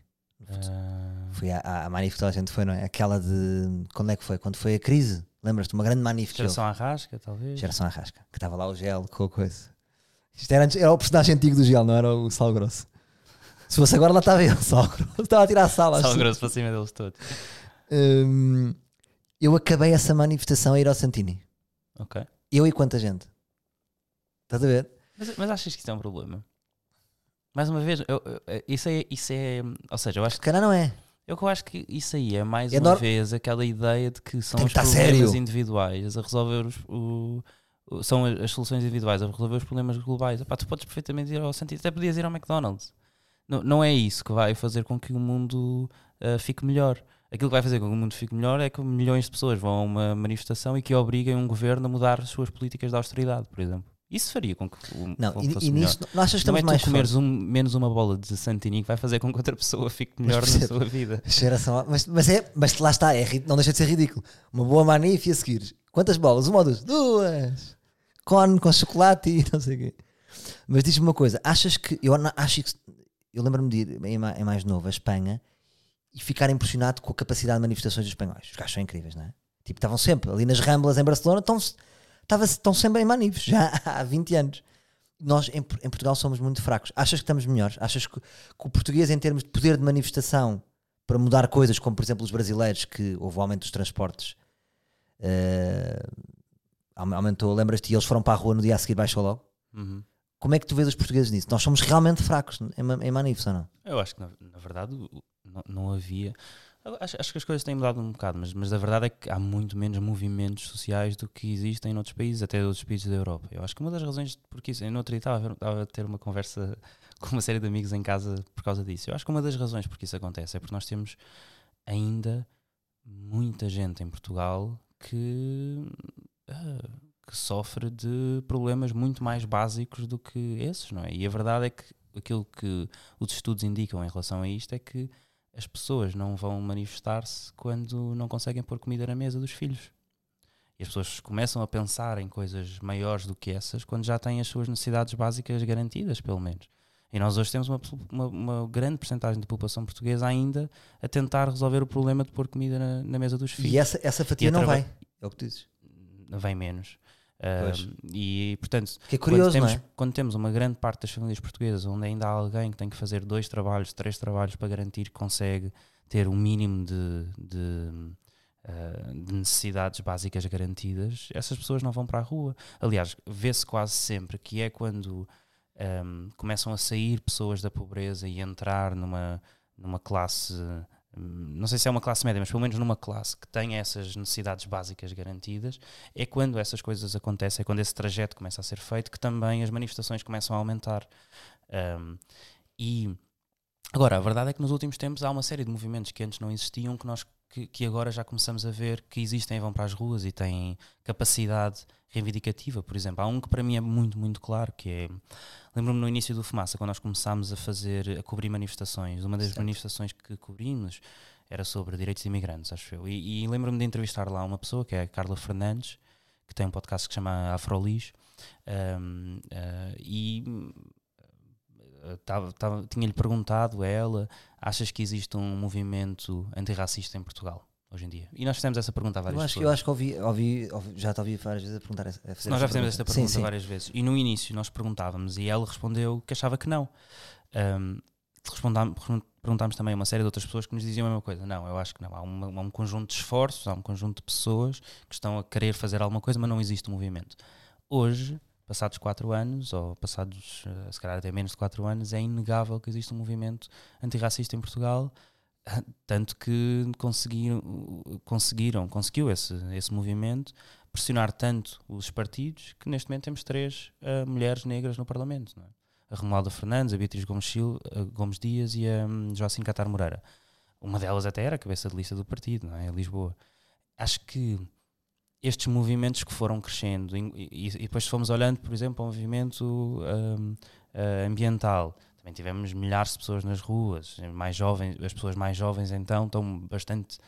Foi a, a, a manif que toda a gente foi, não é? Aquela de. Quando é que foi? Quando foi a crise? Lembras-te? Uma grande manif. Geração Arrasca, talvez. Geração Arrasca. Que estava lá o gel com a coisa. Isto era, antes- era o personagem antigo do gel, não era o Sal Grosso. Se fosse agora, lá estava ele, Sal Grosso. Estava a tirar a sala. Sal grosso para cima deles todos. Hum, eu acabei essa manifestação a ir ao Santini. Ok. Eu e quanta gente? Estás a ver? Mas, mas achas que isso é um problema? Mais uma vez, eu- eu- isso, é, isso é. Ou seja, eu acho Se calhar não é. Eu que eu acho que isso aí é mais É uma nor- vez aquela ideia de que são Tem os que problemas sério. individuais a resolver os, o, o- são as, soluções individuais a resolver os problemas globais. Epá, tu podes perfeitamente ir ao sentido, até podias ir ao McDonald's. Não, não é isso que vai fazer com que o mundo ah, fique melhor. Aquilo que vai fazer com que o mundo fique melhor é que milhões de pessoas vão a uma manifestação e que obriguem um governo a mudar as suas políticas de austeridade, por exemplo. Isso faria com que o Não, e, fosse e melhor. nisso não achas que Não é mais comeres um, menos uma bola de Santini que vai fazer com que outra pessoa fique melhor na percebo. sua vida. Geração, mas, mas, é, mas lá está, é, não deixa de ser ridículo. Uma boa manif e a seguir. Quantas bolas? Uma ou duas? Duas! Cone com chocolate e não sei o quê. Mas diz-me uma coisa: achas que. Eu acho que. Eu lembro-me de ir em mais novo a Espanha e ficar impressionado com a capacidade de manifestações dos espanhóis. Os gajos são incríveis, não é? Tipo, estavam sempre ali nas Ramblas em Barcelona, estão, sempre em manifes, já há 20 anos. Nós em, em Portugal somos muito fracos. Achas que estamos melhores? Achas que, que o português, em termos de poder de manifestação para mudar coisas, como por exemplo os brasileiros, que houve o aumento dos transportes, aume- aumentou, lembras-te, e eles foram para a rua no dia a seguir, baixou logo. Uhum. Como é que tu vês os portugueses nisso? Nós somos realmente fracos em, em manifes, ou não? Eu acho que, na, na verdade, não, não havia. Acho, acho que as coisas têm mudado um bocado, mas, mas a verdade é que há muito menos movimentos sociais do que existem em outros países, até outros países da Europa. Eu acho que uma das razões porque isso. Eu no outro dia estava estava a ter uma conversa com uma série de amigos em casa por causa disso. Eu acho que uma das razões porque isso acontece é porque nós temos ainda muita gente em Portugal que. ah, que sofre de problemas muito mais básicos do que esses, não é? E a verdade é que aquilo que os estudos indicam em relação a isto é que as pessoas não vão manifestar-se quando não conseguem pôr comida na mesa dos filhos. E as pessoas começam a pensar em coisas maiores do que essas quando já têm as suas necessidades básicas garantidas, pelo menos. E nós hoje temos uma, uma, uma grande porcentagem de população portuguesa ainda a tentar resolver o problema de pôr comida na, na mesa dos filhos E essa, essa fatia não vai. É o que dizes. vem menos. Um, e portanto, Que é curioso, quando, temos, é? quando temos uma grande parte das famílias portuguesas onde ainda há alguém que tem que fazer dois trabalhos, três trabalhos para garantir que consegue ter o mínimo de, de, uh, de necessidades básicas garantidas, essas pessoas não vão para a rua. Aliás, vê-se quase sempre que é quando um, começam a sair pessoas da pobreza e entrar numa, numa classe, não sei se é uma classe média, mas pelo menos numa classe que tenha essas necessidades básicas garantidas, é quando essas coisas acontecem, é quando esse trajeto começa a ser feito, que também as manifestações começam a aumentar. Um, e agora, a verdade é que nos últimos tempos há uma série de movimentos que antes não existiam que nós que, que agora já começamos a ver que existem e vão para as ruas e têm capacidade reivindicativa, por exemplo. Há um que para mim é muito, muito claro, que é lembro-me no início do Fumaça, quando nós começámos a fazer, a cobrir manifestações, uma das Certo. manifestações que cobrimos era sobre direitos de imigrantes, acho eu. E, e lembro-me de entrevistar lá uma pessoa, que é a Carla Fernandes, que tem um podcast que se chama Afrolis, um, uh, e uh, tava- tava- tinha-lhe perguntado a ela: achas que existe um movimento antirracista em Portugal hoje em dia? E nós fizemos essa pergunta várias Eu acho, pessoas. eu acho que ouvi, ouvi, ouvi- já te ouvi várias vezes a perguntar. A Nós já fizemos esta Sim, pergunta sim. várias vezes. E no início nós perguntávamos e ela respondeu que achava que não. Um, perguntámos também a uma série de outras pessoas que nos diziam a mesma coisa. Não, eu acho que não. Há, uma- há um conjunto de esforços, há um conjunto de pessoas que estão a querer fazer alguma coisa, mas não existe um movimento. Hoje, passados quatro anos, ou passados eh, se calhar até menos de quatro anos, é inegável que existe um movimento antirracista em Portugal. Tanto que conseguiram, conseguiram conseguiu esse, esse movimento pressionar tanto os partidos que neste momento temos três eh, mulheres negras no Parlamento. não é? A Romualda Fernandes, a Beatriz Gomes, Sil- eh, Gomes Dias e a um, Catar Moreira. Uma delas até era a cabeça de lista do partido, não é? A Lisboa. Acho que estes movimentos que foram crescendo e, e- e depois fomos olhando, por exemplo, para o movimento um, eh, ambiental. Também tivemos milhares de pessoas nas ruas, mais jovens, as pessoas mais jovens então estão bastante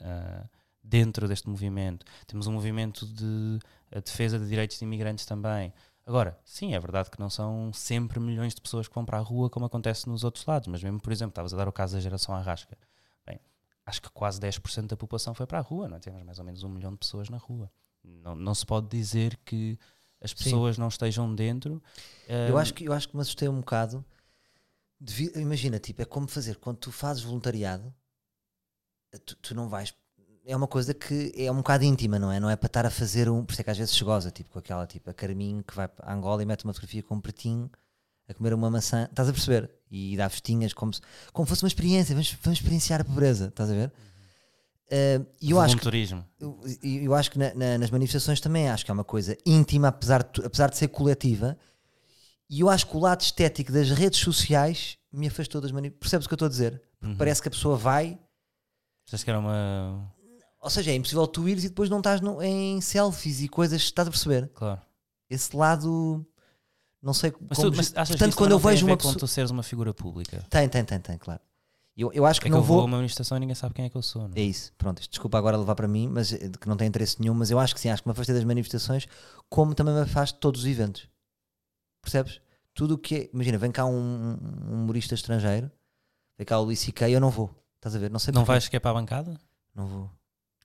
ah, dentro deste movimento. Temos um movimento de defesa de direitos de imigrantes também. Agora, sim, é verdade que não são sempre milhões de pessoas que vão para a rua como acontece nos outros lados, mas mesmo, por exemplo, estavas a dar o caso da geração Arrasca. Acho que quase 10% da população foi para a rua, não é? Temos mais ou menos um milhão de pessoas na rua. Não, não se pode dizer que as pessoas não estejam dentro. Eu Hum, acho que, eu acho que me assustei um bocado. Devi- imagina, tipo, é como fazer quando tu fazes voluntariado, tu, tu não vais. É uma coisa que é um bocado íntima, não é? Não é para estar a fazer um. Por isso é que às vezes se goza, tipo, com aquela tipo, a Carminho que vai para Angola e mete uma fotografia com um pretinho a comer uma maçã, estás a perceber? E dá festinhas como se como fosse uma experiência, vamos, vamos experienciar a pobreza, estás a ver? E eu acho que eu, eu- acho que na- na- nas manifestações também acho que é uma coisa íntima, apesar de, apesar de ser coletiva. E eu acho que o lado estético das redes sociais me afastou das manifestações. Percebes o que eu estou a dizer? Porque Uhum. parece que a pessoa vai, Achas que era uma. ou seja, é impossível tu ires e depois não estás no- em selfies e coisas, estás a perceber? Claro. Esse lado, não sei Mas, como. tu, mas achas que portanto, isso quando eu vejo uma pessoa. tu seres uma figura pública? Tem, tem, tem, tem, claro. Eu, eu acho que É que não eu vou a vou. uma manifestação e ninguém sabe quem é que eu sou. Não? É isso, pronto. Desculpa agora levar para mim, mas eh, que não tem interesse nenhum. Mas eu acho que sim, acho que me afastei das manifestações, como também me afasto de todos os eventos. Percebes? Tudo o que é. Imagina, vem cá um, um humorista estrangeiro, vem cá o Luís C.K. eu não vou. Estás a ver? Não sei Não vais sequer para a bancada? Não vou.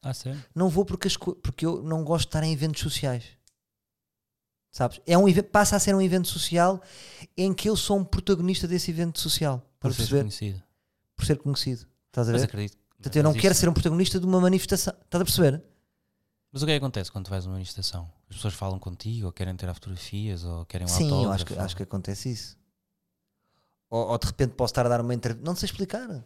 Ah, sério? Não vou porque, as porque eu não gosto de estar em eventos sociais. Sabes? É um, passa a ser um evento social em que eu sou um protagonista desse evento social. Por seres perceber, conhecido. por ser conhecido. Estás a Mas ver? acredito. Portanto, eu não mas quero ser um protagonista de uma manifestação. Estás a perceber? Mas o que é que acontece quando tu vais a uma manifestação? As pessoas falam contigo, ou querem tirar fotografias, ou querem um Sim, eu acho que, acho que acontece isso. Ou, ou de repente posso estar a dar uma entrevista. Não sei explicar.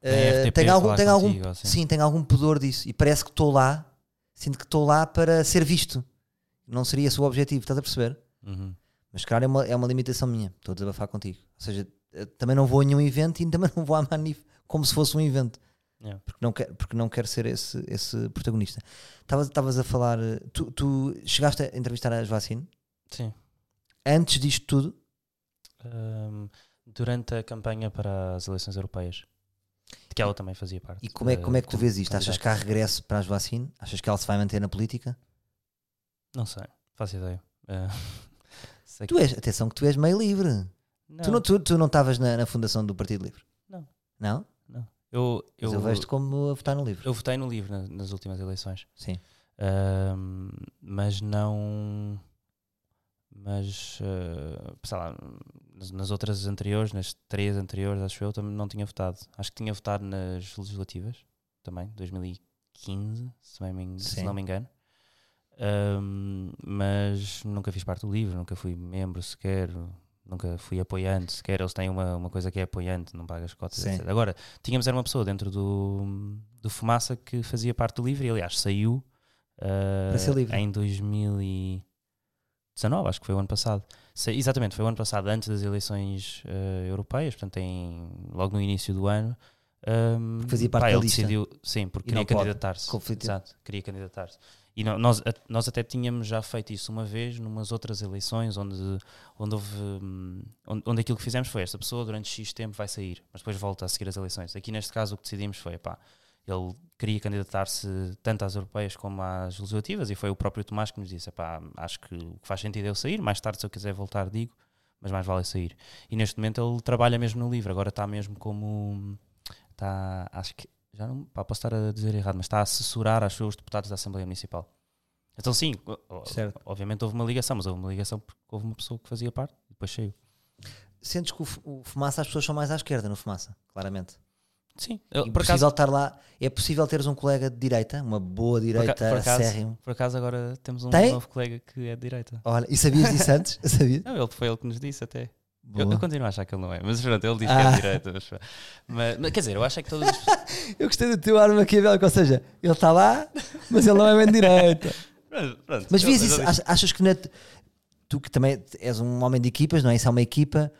Tem tenho a algum, tenho algum, contigo, assim. sim, tenho algum pudor disso. E parece que estou lá, sinto que estou lá para ser visto. Não seria esse o objetivo, estás a perceber? Uhum. Mas, calhar, é uma, é uma limitação minha. Estou a desabafar contigo. Ou seja, eh, também não vou a nenhum evento e também não vou à Manif como se fosse um evento. Yeah. Porque não quero, porque não quero ser esse, esse protagonista. Estavas a falar. eh, Tu, tu chegaste a entrevistar a Joacine Sim. antes disto tudo? Ahm, durante a campanha para as eleições europeias, de que ela também fazia parte. E como é, como é que tu vês isto? Achas que há regresso para a Joacine? Achas que ela se vai manter na política? Não sei, faço ideia. Sei Tu és, atenção que tu és meio livre. que- Tu não tu, tu não estavas na, na fundação do Partido Livre? Não. Não? Eu, Mas eu, eu vejo-te como a votar no livro. eu votei no livro na- nas últimas eleições. Sim. Ahm, mas não. Mas, ah, sei lá, nas, nas outras anteriores, nas três anteriores, acho eu, também não tinha votado. Acho que tinha votado nas legislativas, também, 2015, se, bem me se não me engano. Ahm, mas nunca fiz parte do livro, nunca fui membro sequer, nunca fui apoiante sequer. Eles têm uma, uma coisa que é apoiante, não pagas cotas, Sim. etc. Agora, tínhamos era uma pessoa dentro do, do Fumaça que fazia parte do livro e, aliás, saiu livre. em 2019, acho que foi o ano passado. Sa- exatamente, foi o ano passado, antes das eleições ah, europeias, portanto, em, logo no início do ano. Porque fazia parte pá, da ele lista. decidiu, sim, porque E queria candidatar-se. Conflito. Exato, queria candidatar-se. E nó- nós, nós até tínhamos já feito isso uma vez, numas outras eleições, onde, onde, houve, hum, onde, onde aquilo que fizemos foi esta pessoa durante X tempo vai sair, mas depois volta a seguir as eleições. Aqui neste caso o que decidimos foi, pá, ele queria candidatar-se tanto às europeias como às legislativas e foi o próprio Tomás que nos disse, pá, acho que o que faz sentido é eu sair, mais tarde se eu quiser voltar digo, mas mais vale sair. E neste momento ele trabalha mesmo no livro, agora está mesmo como, está, acho que já não pá, posso estar a dizer errado, mas está a assessorar acho eu, os deputados da Assembleia Municipal. Então sim, Certo. obviamente houve uma ligação, mas houve uma ligação porque houve uma pessoa que fazia parte e depois saiu. Sentes que o, o Fumaça, as pessoas são mais à esquerda no Fumaça, claramente. Sim, eu, por acaso, estar lá. É possível teres um colega de direita, uma boa direita por acaso- acérrimo. por acaso agora temos um Tem? novo colega que é de direita. Olha, e sabias disso antes? Eu sabia. Não, ele foi ele que nos disse até. Eu, eu continuo a achar que ele não é, mas pronto, ele diz que Ah. é de direita. Mas, mas- mas, quer dizer, eu acho é que todas as. Eu gostei do teu ar maquiavélico, ou seja, ele está lá, mas ele não é bem de direita. Pronto, pronto. Mas vias isso, disse- ach- achas que na- tu que também és um homem de equipas, não é? Isso é uma equipa.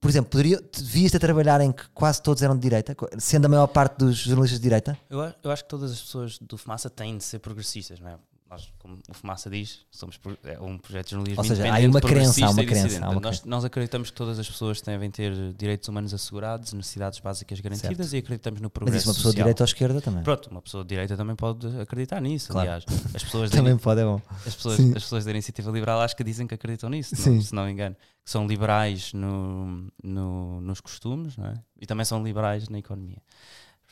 Por exemplo, poderia, te- vias-te a trabalhar em que quase todos eram de direita, sendo a maior parte dos jornalistas de direita? Eu, eu acho que todas as pessoas do Fumaça têm de ser progressistas, não é? Nós, como o Fumaça diz, somos é um projeto de jornalismo Ou seja, há uma crença, há uma crença, há uma Nós, nós acreditamos que todas as pessoas devem ter direitos humanos assegurados, necessidades básicas garantidas e acreditamos no Mas progresso isso uma pessoa de social. direita ou esquerda também. Pronto, uma pessoa de direita também pode acreditar nisso, Claro. aliás. As pessoas, da, Também pode, é bom. as, pessoas, Sim. as pessoas da iniciativa liberal acho que dizem que acreditam nisso, não, se não me engano. Que são liberais no, no- nos costumes não é? e também são liberais na economia.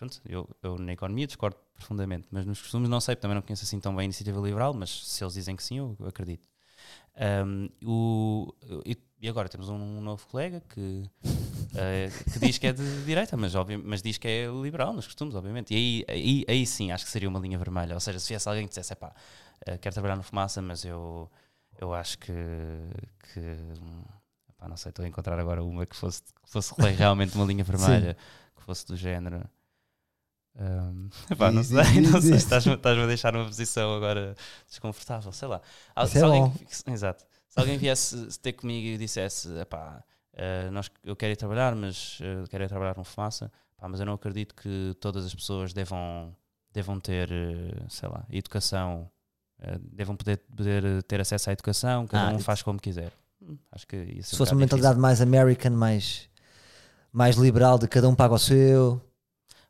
Pronto, eu, eu na economia discordo profundamente, mas nos costumes não sei, também não conheço assim tão bem a iniciativa liberal, mas se eles dizem que sim, eu acredito. Um, o, e, agora temos um novo colega que, eh, que diz que é de direita, mas, obvi- mas diz que é liberal nos costumes, obviamente. E aí, aí, aí sim acho que seria uma linha vermelha. Ou seja, se viesse alguém que dissesse, pá, quero trabalhar no fumaça, mas eu, eu acho que, que epá, não sei, estou a encontrar agora uma que fosse, que fosse realmente uma linha vermelha, que fosse do género. Epá, não sei, não sei, estás-me a deixar numa posição agora desconfortável, sei lá. Se é alguém. Exato. Se alguém viesse ter comigo e dissesse, epá, eh, nós, eu quero ir trabalhar, mas eh, quero ir trabalhar no fumaça, pá, mas eu não acredito que todas as pessoas devam, devam ter, eh, sei lá, educação, eh, devam poder, poder ter acesso à educação, cada Ah, um faz como quiser. Hum, Acho que ser Se um fosse uma mentalidade mais American, mais, mais liberal, de cada um paga o seu.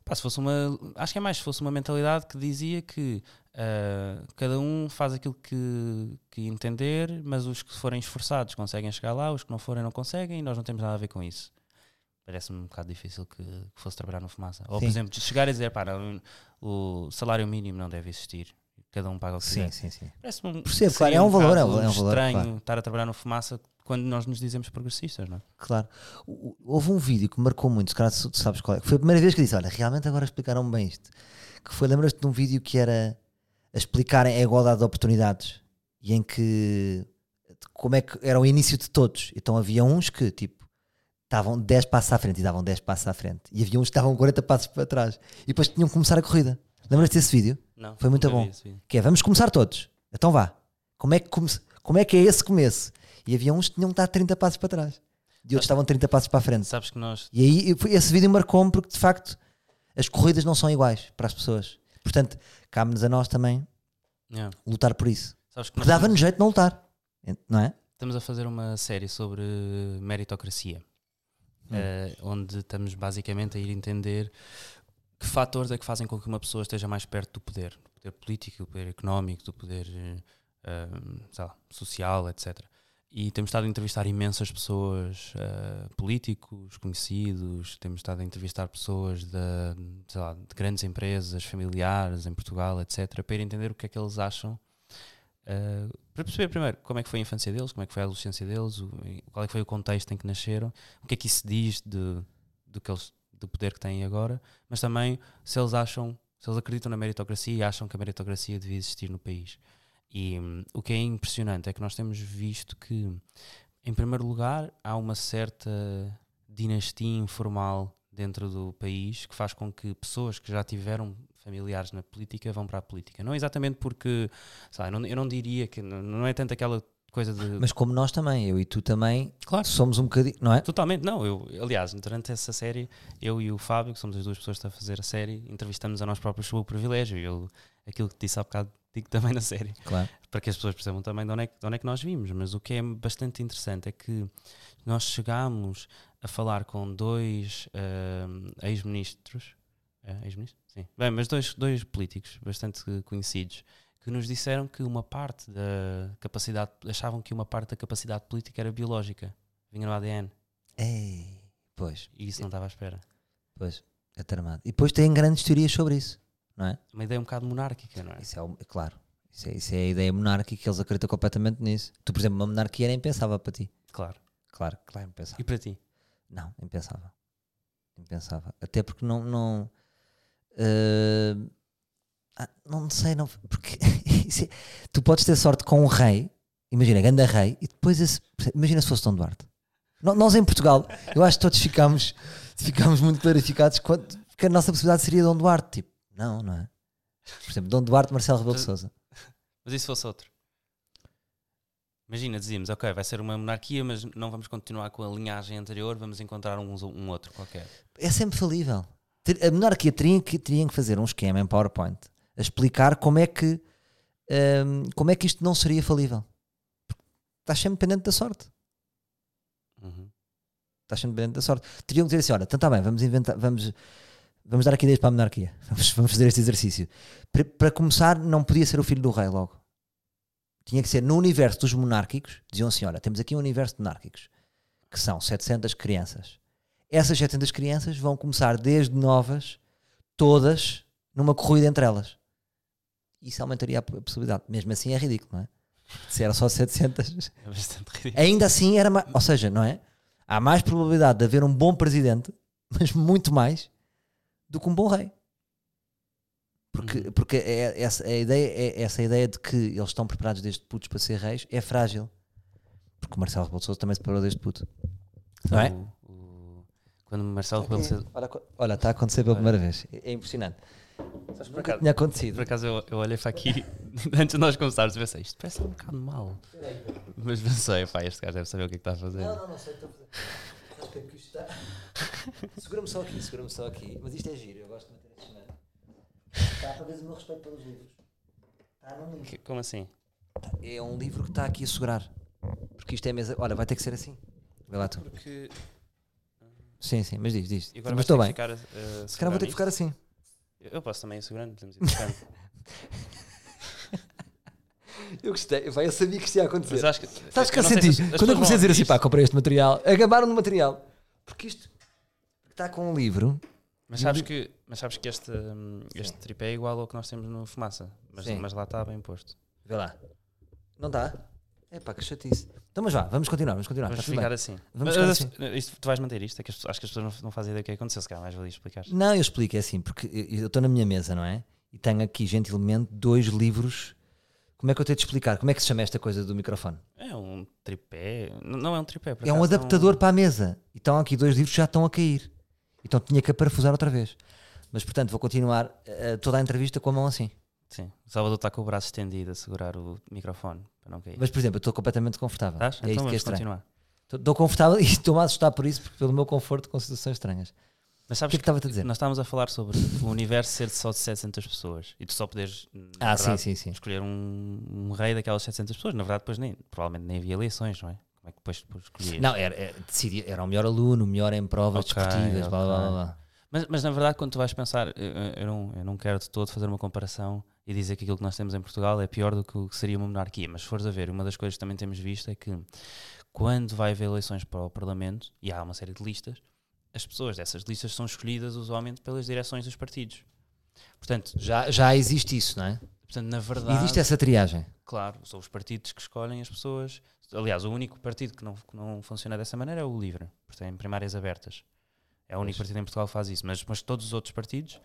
Pá, se fosse uma, acho que é mais se fosse uma mentalidade que dizia que ah, cada um faz aquilo que, que entender, mas os que forem esforçados conseguem chegar lá, os que não forem não conseguem e nós não temos nada a ver com isso. Parece-me um bocado difícil que, que fosse trabalhar no fumaça. Ou, Sim. por exemplo, chegar e dizer, pá, não, o salário mínimo não deve existir. Cada um paga o que Sim, quiser. sim, sim. Um, Percebo, claro, é um valor, é um- bocado é um valor, estranho claro. estar a trabalhar no fumaça quando nós nos dizemos progressistas, não é? Claro. Houve um vídeo que marcou muito, se calhar tu sabes qual é. que Foi a primeira vez que eu disse: Olha, realmente agora explicaram bem isto. Que foi, lembras-te de um vídeo que era a explicar a igualdade de oportunidades e em que como é que era o início de todos. Então havia uns que tipo estavam 10 passos à frente e davam 10 passos à frente, e havia uns que estavam 40 passos para trás e depois tinham que começar a corrida. Lembras-te desse vídeo? Não, Foi muito bom. Que é vamos começar todos. Então vá. Como é que, come- como é, que é esse começo? E havia uns que tinham que estar 30 passos para trás. E outros estavam 30 passos para a frente. Sabes que nós E aí esse vídeo marcou-me porque de facto as corridas não são iguais para as pessoas. Portanto, cabe-nos a nós também Yeah. lutar por isso. Sabes que dava-nos jeito de não lutar. Não é? Estamos a fazer uma série sobre meritocracia, Hum. eh, onde estamos basicamente a ir entender que fatores é que fazem com que uma pessoa esteja mais perto do poder, do poder político, do poder económico, do poder sei lá, social, etc. E temos estado a entrevistar imensas pessoas, eh, políticos, conhecidos, temos estado a entrevistar pessoas sei lá, de grandes empresas, familiares em Portugal, etc., para entender o que é que eles acham Uh, para perceber primeiro como é que foi a infância deles, como é que foi a adolescência deles, o- qual é que foi o contexto em que nasceram, o que é que isso diz de, do, que eles, do poder que têm agora, mas também se eles acham, se eles acreditam na meritocracia e acham que a meritocracia devia existir no país. E hum, o que é impressionante é que nós temos visto que, em primeiro lugar, há uma certa dinastia informal dentro do país que faz com que pessoas que já tiveram familiares na política vão para a política. Não exatamente porque, lá, eu não, eu não diria que não, é tanto aquela coisa de. Mas como nós também, eu e tu também, Claro. somos um bocadinho, não é? Totalmente, não. Eu, aliás, durante essa série, eu e o Fábio, que somos as duas pessoas que estão a fazer a série, entrevistamos a nós próprios sobre o privilégio. Eu, aquilo que te disse há bocado, digo também na série, Claro. para que as pessoas percebam também de onde, é que, de onde é que nós vimos. Mas o que é bastante interessante é que nós chegámos a falar com dois ahm, ex-ministros. É, ex-ministros? Sim. Bem, mas dois, dois políticos bastante conhecidos que nos disseram que uma parte da capacidade, achavam que uma parte da capacidade política era biológica, vinha no ADN. Ei, pois, E isso não estava à espera. pois, é tramado. E depois têm grandes teorias sobre isso, não é? Uma ideia um bocado monárquica, não é? Isso é, claro. Isso é, isso é a ideia monárquica que eles acreditam completamente nisso. Tu, por exemplo, uma monarquia era impensável para ti. Claro. Claro, claro, impensável. E para ti? Não, impensável. Impensável. Até porque não. não ah, não sei, não. Porque é- tu podes ter sorte com um rei, imagina, ganda rei, e depois esse. Imagina se fosse Dom Duarte. Nós em Portugal, eu acho que todos ficámos, ficámos muito clarificados quando, que a nossa possibilidade seria Dom Duarte. Tipo, não, não é? Por exemplo, Dom Duarte, Marcelo Rebelo de Souza. Mas e se fosse outro? Imagina, dizíamos, ok, vai ser uma monarquia, mas não vamos continuar com a linhagem anterior, vamos encontrar um, um outro qualquer. É sempre falível. A monarquia teria que, teriam que fazer um esquema em PowerPoint a explicar como é que hum, como é que isto não seria falível? Porque estás sempre dependente da sorte. Uhum. Estás sempre dependente da sorte. Teriam que dizer assim: olha, então está bem, vamos inventar, vamos, vamos dar aqui ideias para a monarquia. Vamos, vamos fazer este exercício. Para, para começar, não podia ser o filho do rei logo. Tinha que ser no universo dos monárquicos. Diziam assim: olha, temos aqui um universo de monárquicos que são 700 crianças. Essas 700 crianças vão começar desde novas, todas, numa corrida entre elas. Isso aumentaria a possibilidade. Mesmo assim é ridículo, não é? Se era só 700. É bastante ridículo. Ainda assim era mais. Ou seja, não é? Há mais probabilidade de haver um bom presidente, mas muito mais do que um bom rei. Porque, Uhum. porque é, essa, a ideia, é, essa ideia de que eles estão preparados desde putos para ser reis é frágil. Porque o Marcelo Rebelo de Sousa também se preparou desde puto. Não é? O- o- quando o Marcelo Rebelo de Sousa- Olha, está a acontecer pela primeira vez. É, é impressionante. Sabes, Nunca acaso, tinha acontecido. por acaso eu, eu olhei para aqui antes de nós começarmos e pensei, isto parece um bocado mal. Mas pensei, pá, este gajo deve saber o que é que está a fazer. Não, não, não sei o que estou a fazer. Porque isto está- Segura-me só aqui, segura-me só aqui. Mas isto é giro, eu gosto de meter este cenário. Está para ver o meu respeito pelos livros. Está num livro. Que- Como assim? É um livro que está aqui a segurar. Porque isto é mesa. Olha, vai ter que ser assim. Vê lá tu. Porque Sim, sim, mas diz, diz. e agora Mas estou que bem. ficar a Se calhar vou ter que ficar assim. Eu posso também ir segurando, podemos ir. Eu gostei. Vai, eu sabia que isto ia acontecer. Mas acho que. Sabes que eu senti? se Quando eu comecei a dizer assim, pá, comprei este material. Acabaram no material. Porque isto está com um livro. Mas sabes que, mas sabes que este, este tripé é igual ao que nós temos no Fumaça. Mas, Sim. mas lá está bem posto. Vê lá. Não dá? É pá, que chatice. Então, mas vá, vamos continuar, vamos continuar. Vamos Está ficar bem. assim. Vamos Mas, ficar mas, isto, tu vais manter isto? É que as acho que as pessoas não, não fazem ideia do que é que aconteceu. Se calhar mais valia explicar. Não, eu explico, é assim, porque eu estou na minha mesa, não é? E tenho aqui, gentilmente, dois livros. Como é que eu tenho de explicar? Como é que se chama esta coisa do microfone? É um tripé. Não é um tripé. É um acaso, adaptador para a mesa. E estão aqui dois livros que já estão a cair. Então tinha que aparafusar outra vez. Mas, portanto, vou continuar eh, toda a entrevista com a mão assim. Sim. O Salvador está com o braço estendido a segurar o microfone para não cair. Mas, por exemplo, eu estou completamente confortável. Estás? É então isto que é estranho. continuar. Estou- Estou confortável e estou-me a assustar por isso, porque pelo meu conforto com situações estranhas. Mas O sabes que é que estava-te a dizer? nós estávamos a falar sobre o universo ser só de 700 pessoas e tu só poderes Ah, verdade, sim, sim, sim. escolher um, um rei daquelas 700 pessoas. Na verdade, depois nem, provavelmente nem havia eleições, não é? Como é que depois tu escolhias? Não, era, era, era o melhor aluno, o melhor em provas Ok, desportivas, blá, blá, blá, blá. Mas, mas na verdade, quando tu vais pensar, eu, eu não, eu não quero de todo fazer uma comparação e dizer que aquilo que nós temos em Portugal é pior do que o que seria uma monarquia. Mas se fores a ver, uma das coisas que também temos visto é que quando vai haver eleições para o Parlamento, e há uma série de listas, as pessoas dessas listas são escolhidas usualmente pelas direções dos partidos. Portanto, Já, já existe isso, não é? portanto na verdade. Existe essa triagem. Claro, são os partidos que escolhem as pessoas. Aliás, o único partido que não, que não funciona dessa maneira é o LIVRE, porque tem primárias abertas. É o único Pois. partido em Portugal que faz isso. Mas, mas todos os outros partidos,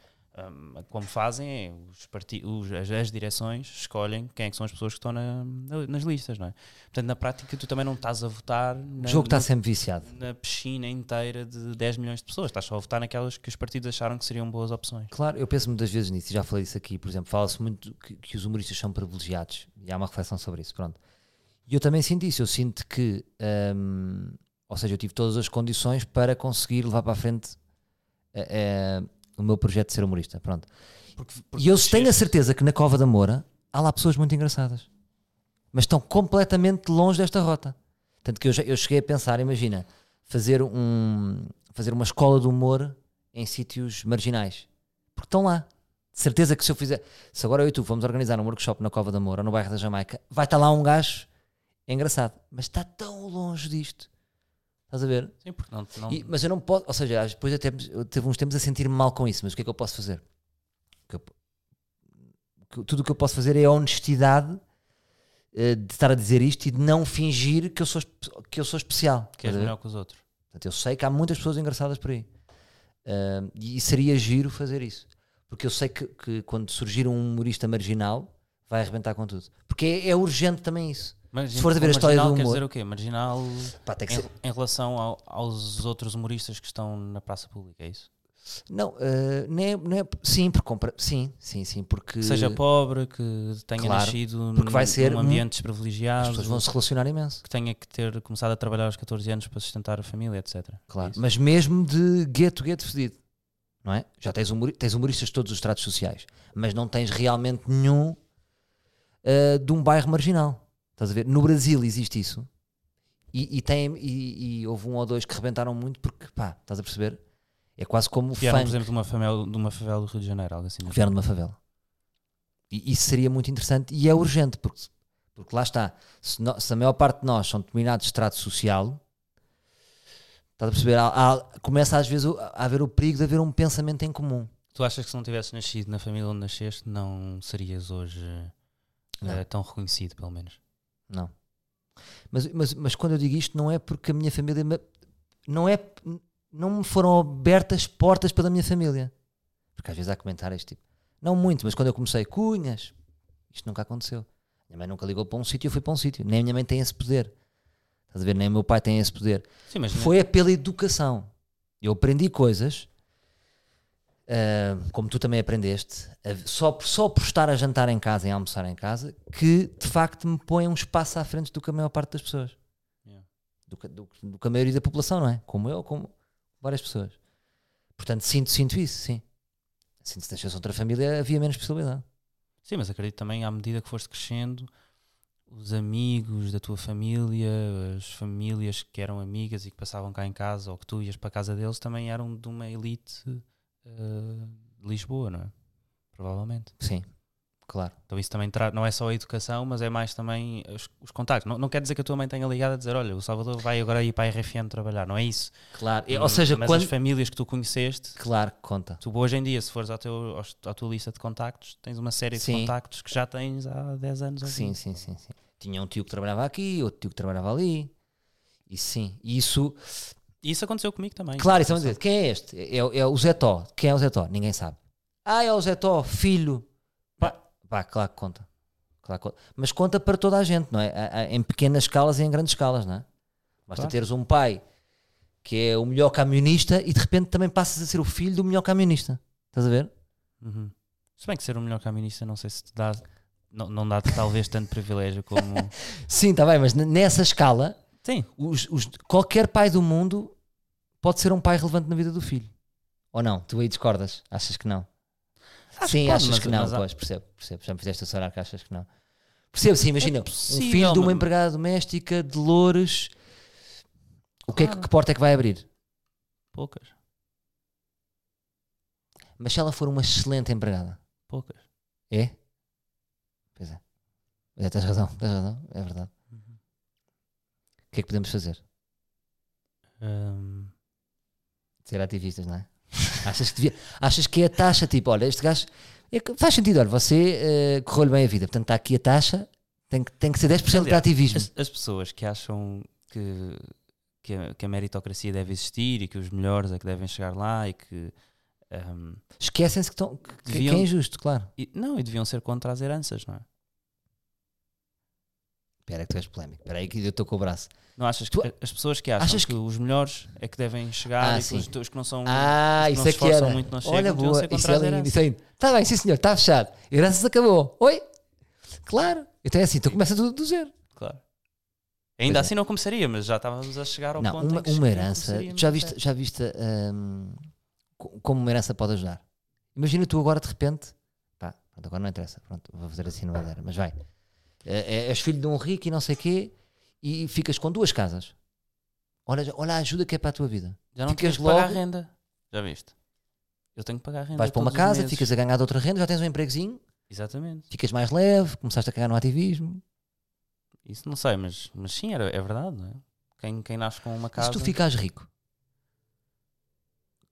hum, como fazem, é os parti os- as, as direções escolhem quem é que são as pessoas que estão na- na- nas listas, não é? Portanto, na prática, tu também não estás a votar O na, jogo está sempre viciado. na piscina inteira de 10 milhões de pessoas. Estás só a votar naquelas que os partidos acharam que seriam boas opções. Claro, eu penso muitas vezes nisso, já falei isso aqui, por exemplo, fala-se muito que, que os humoristas são privilegiados, e há uma reflexão sobre isso, pronto. E eu também sinto isso, eu sinto que, hum, ou seja, eu tive todas as condições para conseguir levar para a frente eh, eh, o meu projeto de ser humorista, pronto. Porque, E eu tenho a certeza que na Cova da Moura há lá pessoas muito engraçadas, mas estão completamente longe desta rota. Tanto que eu, já- eu cheguei a pensar, imagina, fazer, um, fazer uma escola de humor em sítios marginais, porque estão lá. De certeza que se eu fizer, se agora eu e tu vamos organizar um workshop na Cova da Moura, no bairro da Jamaica, vai estar lá um gajo engraçado, mas está tão longe disto. Estás a ver? Sim, porque não, não, E- mas eu não posso, ou seja, depois até eu teve uns tempos a sentir-me mal com isso, mas o que é que eu posso fazer? O eu que- tudo o que eu posso fazer é a honestidade eh, de estar a dizer isto e de não fingir que eu sou, que eu sou especial. que és melhor que os outros. Portanto, eu sei que há muitas pessoas engraçadas por aí. Ah, e seria giro fazer isso. Porque eu sei que, que quando surgir um humorista marginal, vai arrebentar com tudo. Porque é, é urgente também isso. Mas, Se fores a ver a história do quer humor- dizer o quê? Marginal Pá, em, ser- em relação ao- aos outros humoristas que estão na praça pública, é isso? Não, ah, não é, não é- sim, porque compra, sim, sim, sim, porque Que seja pobre, que tenha Claro, nascido porque vai ser num um- ambiente as desprivilegiado, pessoas vão se relacionar imenso. que tenha que ter começado a trabalhar aos 14 anos para sustentar a família, etc. Claro, É mas mesmo de gueto, gueto fedido, não é? Já tens, humori- tens humoristas de todos os estratos sociais, mas não tens realmente nenhum uh, de um bairro marginal. Estás a ver? No Brasil existe isso. E, e, tem, e, e houve um ou dois que rebentaram muito porque, pá, estás a perceber? É quase como o Vieram, por funk. exemplo, de uma, favela, de uma favela do Rio de Janeiro, algo assim. é? Vieram de uma favela. E isso seria muito interessante e é urgente, porque, porque lá está. Se, no- se a maior parte de nós são determinados de estrato social, estás a perceber? Há- há- começa às vezes o- a haver o perigo de haver um pensamento em comum. Tu achas que se não tivesses nascido na família onde nasceste, não serias hoje Não. eh, tão reconhecido, pelo menos? Não. Mas, mas, mas quando eu digo isto, não é porque a minha família. me- Não é. Não me foram abertas portas pela minha família. Porque às vezes há comentários tipo. Não muito, mas quando eu comecei, cunhas. Isto nunca aconteceu. Minha mãe nunca ligou para um sítio, eu fui para um sítio. Nem a minha mãe tem esse poder. Estás a ver? Nem o meu pai tem esse poder. Sim, Foi é pela educação. Eu aprendi coisas, ah, como tu também aprendeste, só, por- só por estar a jantar em casa e a almoçar em casa, que de facto me põe um espaço à frente do que a maior parte das pessoas. Yeah. Do, que- do, do que a maioria da população, não é? Como eu, como várias pessoas. Portanto, sinto, sinto isso, sim. Sinto se nascesse outra família havia menos possibilidade. Sim, mas acredito também à medida que foste crescendo, os amigos da tua família, as famílias que eram amigas e que passavam cá em casa ou que tu ias para a casa deles também eram de uma elite eh, de Lisboa, não é? Provavelmente. Sim, claro. Então isso também não é só a educação, mas é mais também os, os contactos. Não, não quer dizer que a tua mãe tenha ligado a dizer, olha, o Salvador vai agora ir para a RFM trabalhar, não é isso. Claro. Ou seja, mas quando. as famílias que tu conheceste, Claro, conta. tu hoje em dia, se fores ao teu, à tua lista de contactos, tens uma série de Sim. contactos que já tens há 10 anos Sim, 20. sim, sim, sim. Tinha um tio que trabalhava aqui, outro tio que trabalhava ali. E sim, e isso. E isso aconteceu comigo também. Claro, isso vamos dizer, quem é este? É, é o Zé Tó. Quem é o Zé Tó? Ninguém sabe. Ah, é o Zé Tó, filho. Pá, pá, claro que conta. Claro que conta. Mas conta para toda a gente, não é? Em pequenas escalas e em grandes escalas, não é? Basta Claro. teres um pai que é o melhor camionista e de repente também passas a ser o filho do melhor camionista. Estás a ver? Uhum. Se bem que ser o melhor camionista, não sei se te dá, não, não dá talvez tanto privilégio como. Sim, está bem, mas nessa escala, Sim, os- os- qualquer pai do mundo pode ser um pai relevante na vida do filho. Ou não? Tu aí discordas? Achas que não? Acho sim, que pode, achas que não, mas pois, percebo, percebo. Já me fizeste acelerar que achas que não. Percebo, sim, imagina, um É possível, filho de uma mas- empregada doméstica de Loures, o que, é que, Claro. que porta é que vai abrir? poucas, Mas se ela for uma excelente empregada, poucas. é? Pois é. É, tens razão, tens razão, é verdade. O que é que podemos fazer? Hum, Ser ativistas, não é? achas, que devia- achas que é a taxa, tipo, olha, este gajo. é que faz sentido, olha, você eh, correu-lhe bem a vida, portanto está aqui a taxa, tem que, tem que ser 10% de Aliás, ativismo. as, as pessoas que acham que, que, a, que a meritocracia deve existir e que os melhores é que devem chegar lá e que. hum, Esquecem-se que, estão, que, que é injusto, claro. e- não, e deviam ser contra as heranças, não é? Espera que tu és polémico, espera aí que eu estou com o braço. Não achas que Tu- as pessoas que acham achas que, que- os melhores é que devem chegar Ah, e que os, os que não são. Ah, os que isso não é se que esforçam era. muito não chegam, Olha, boa, isso é lindo, isso é lindo. Está bem, sim senhor, está fechado. Heranças acabou. Oi? Claro. Então é assim, tu começa tudo do zero. Claro. Ainda é. assim não começaria, mas já estávamos a chegar ao Não, ponto uma, que uma herança, tu já a viste, já viste hum, co- como uma herança pode ajudar? Imagina tu agora de repente, pá, pronto, agora não interessa, pronto, vou fazer assim numa madeira, mas vai. É, é- és filho de um rico e não sei quê e ficas com duas casas. Olha, olha a ajuda que é para a tua vida. Já não ficas tens que pagar logo- renda. Já viste? Eu tenho que pagar renda. Vais para uma casa, ficas a ganhar de outra renda, já tens um empregozinho, Exatamente. ficas mais leve, começaste a cagar no ativismo. Isso não sei, mas, mas sim, era, é verdade, não é? Quem, quem nasce com uma E casa. se tu ficares rico,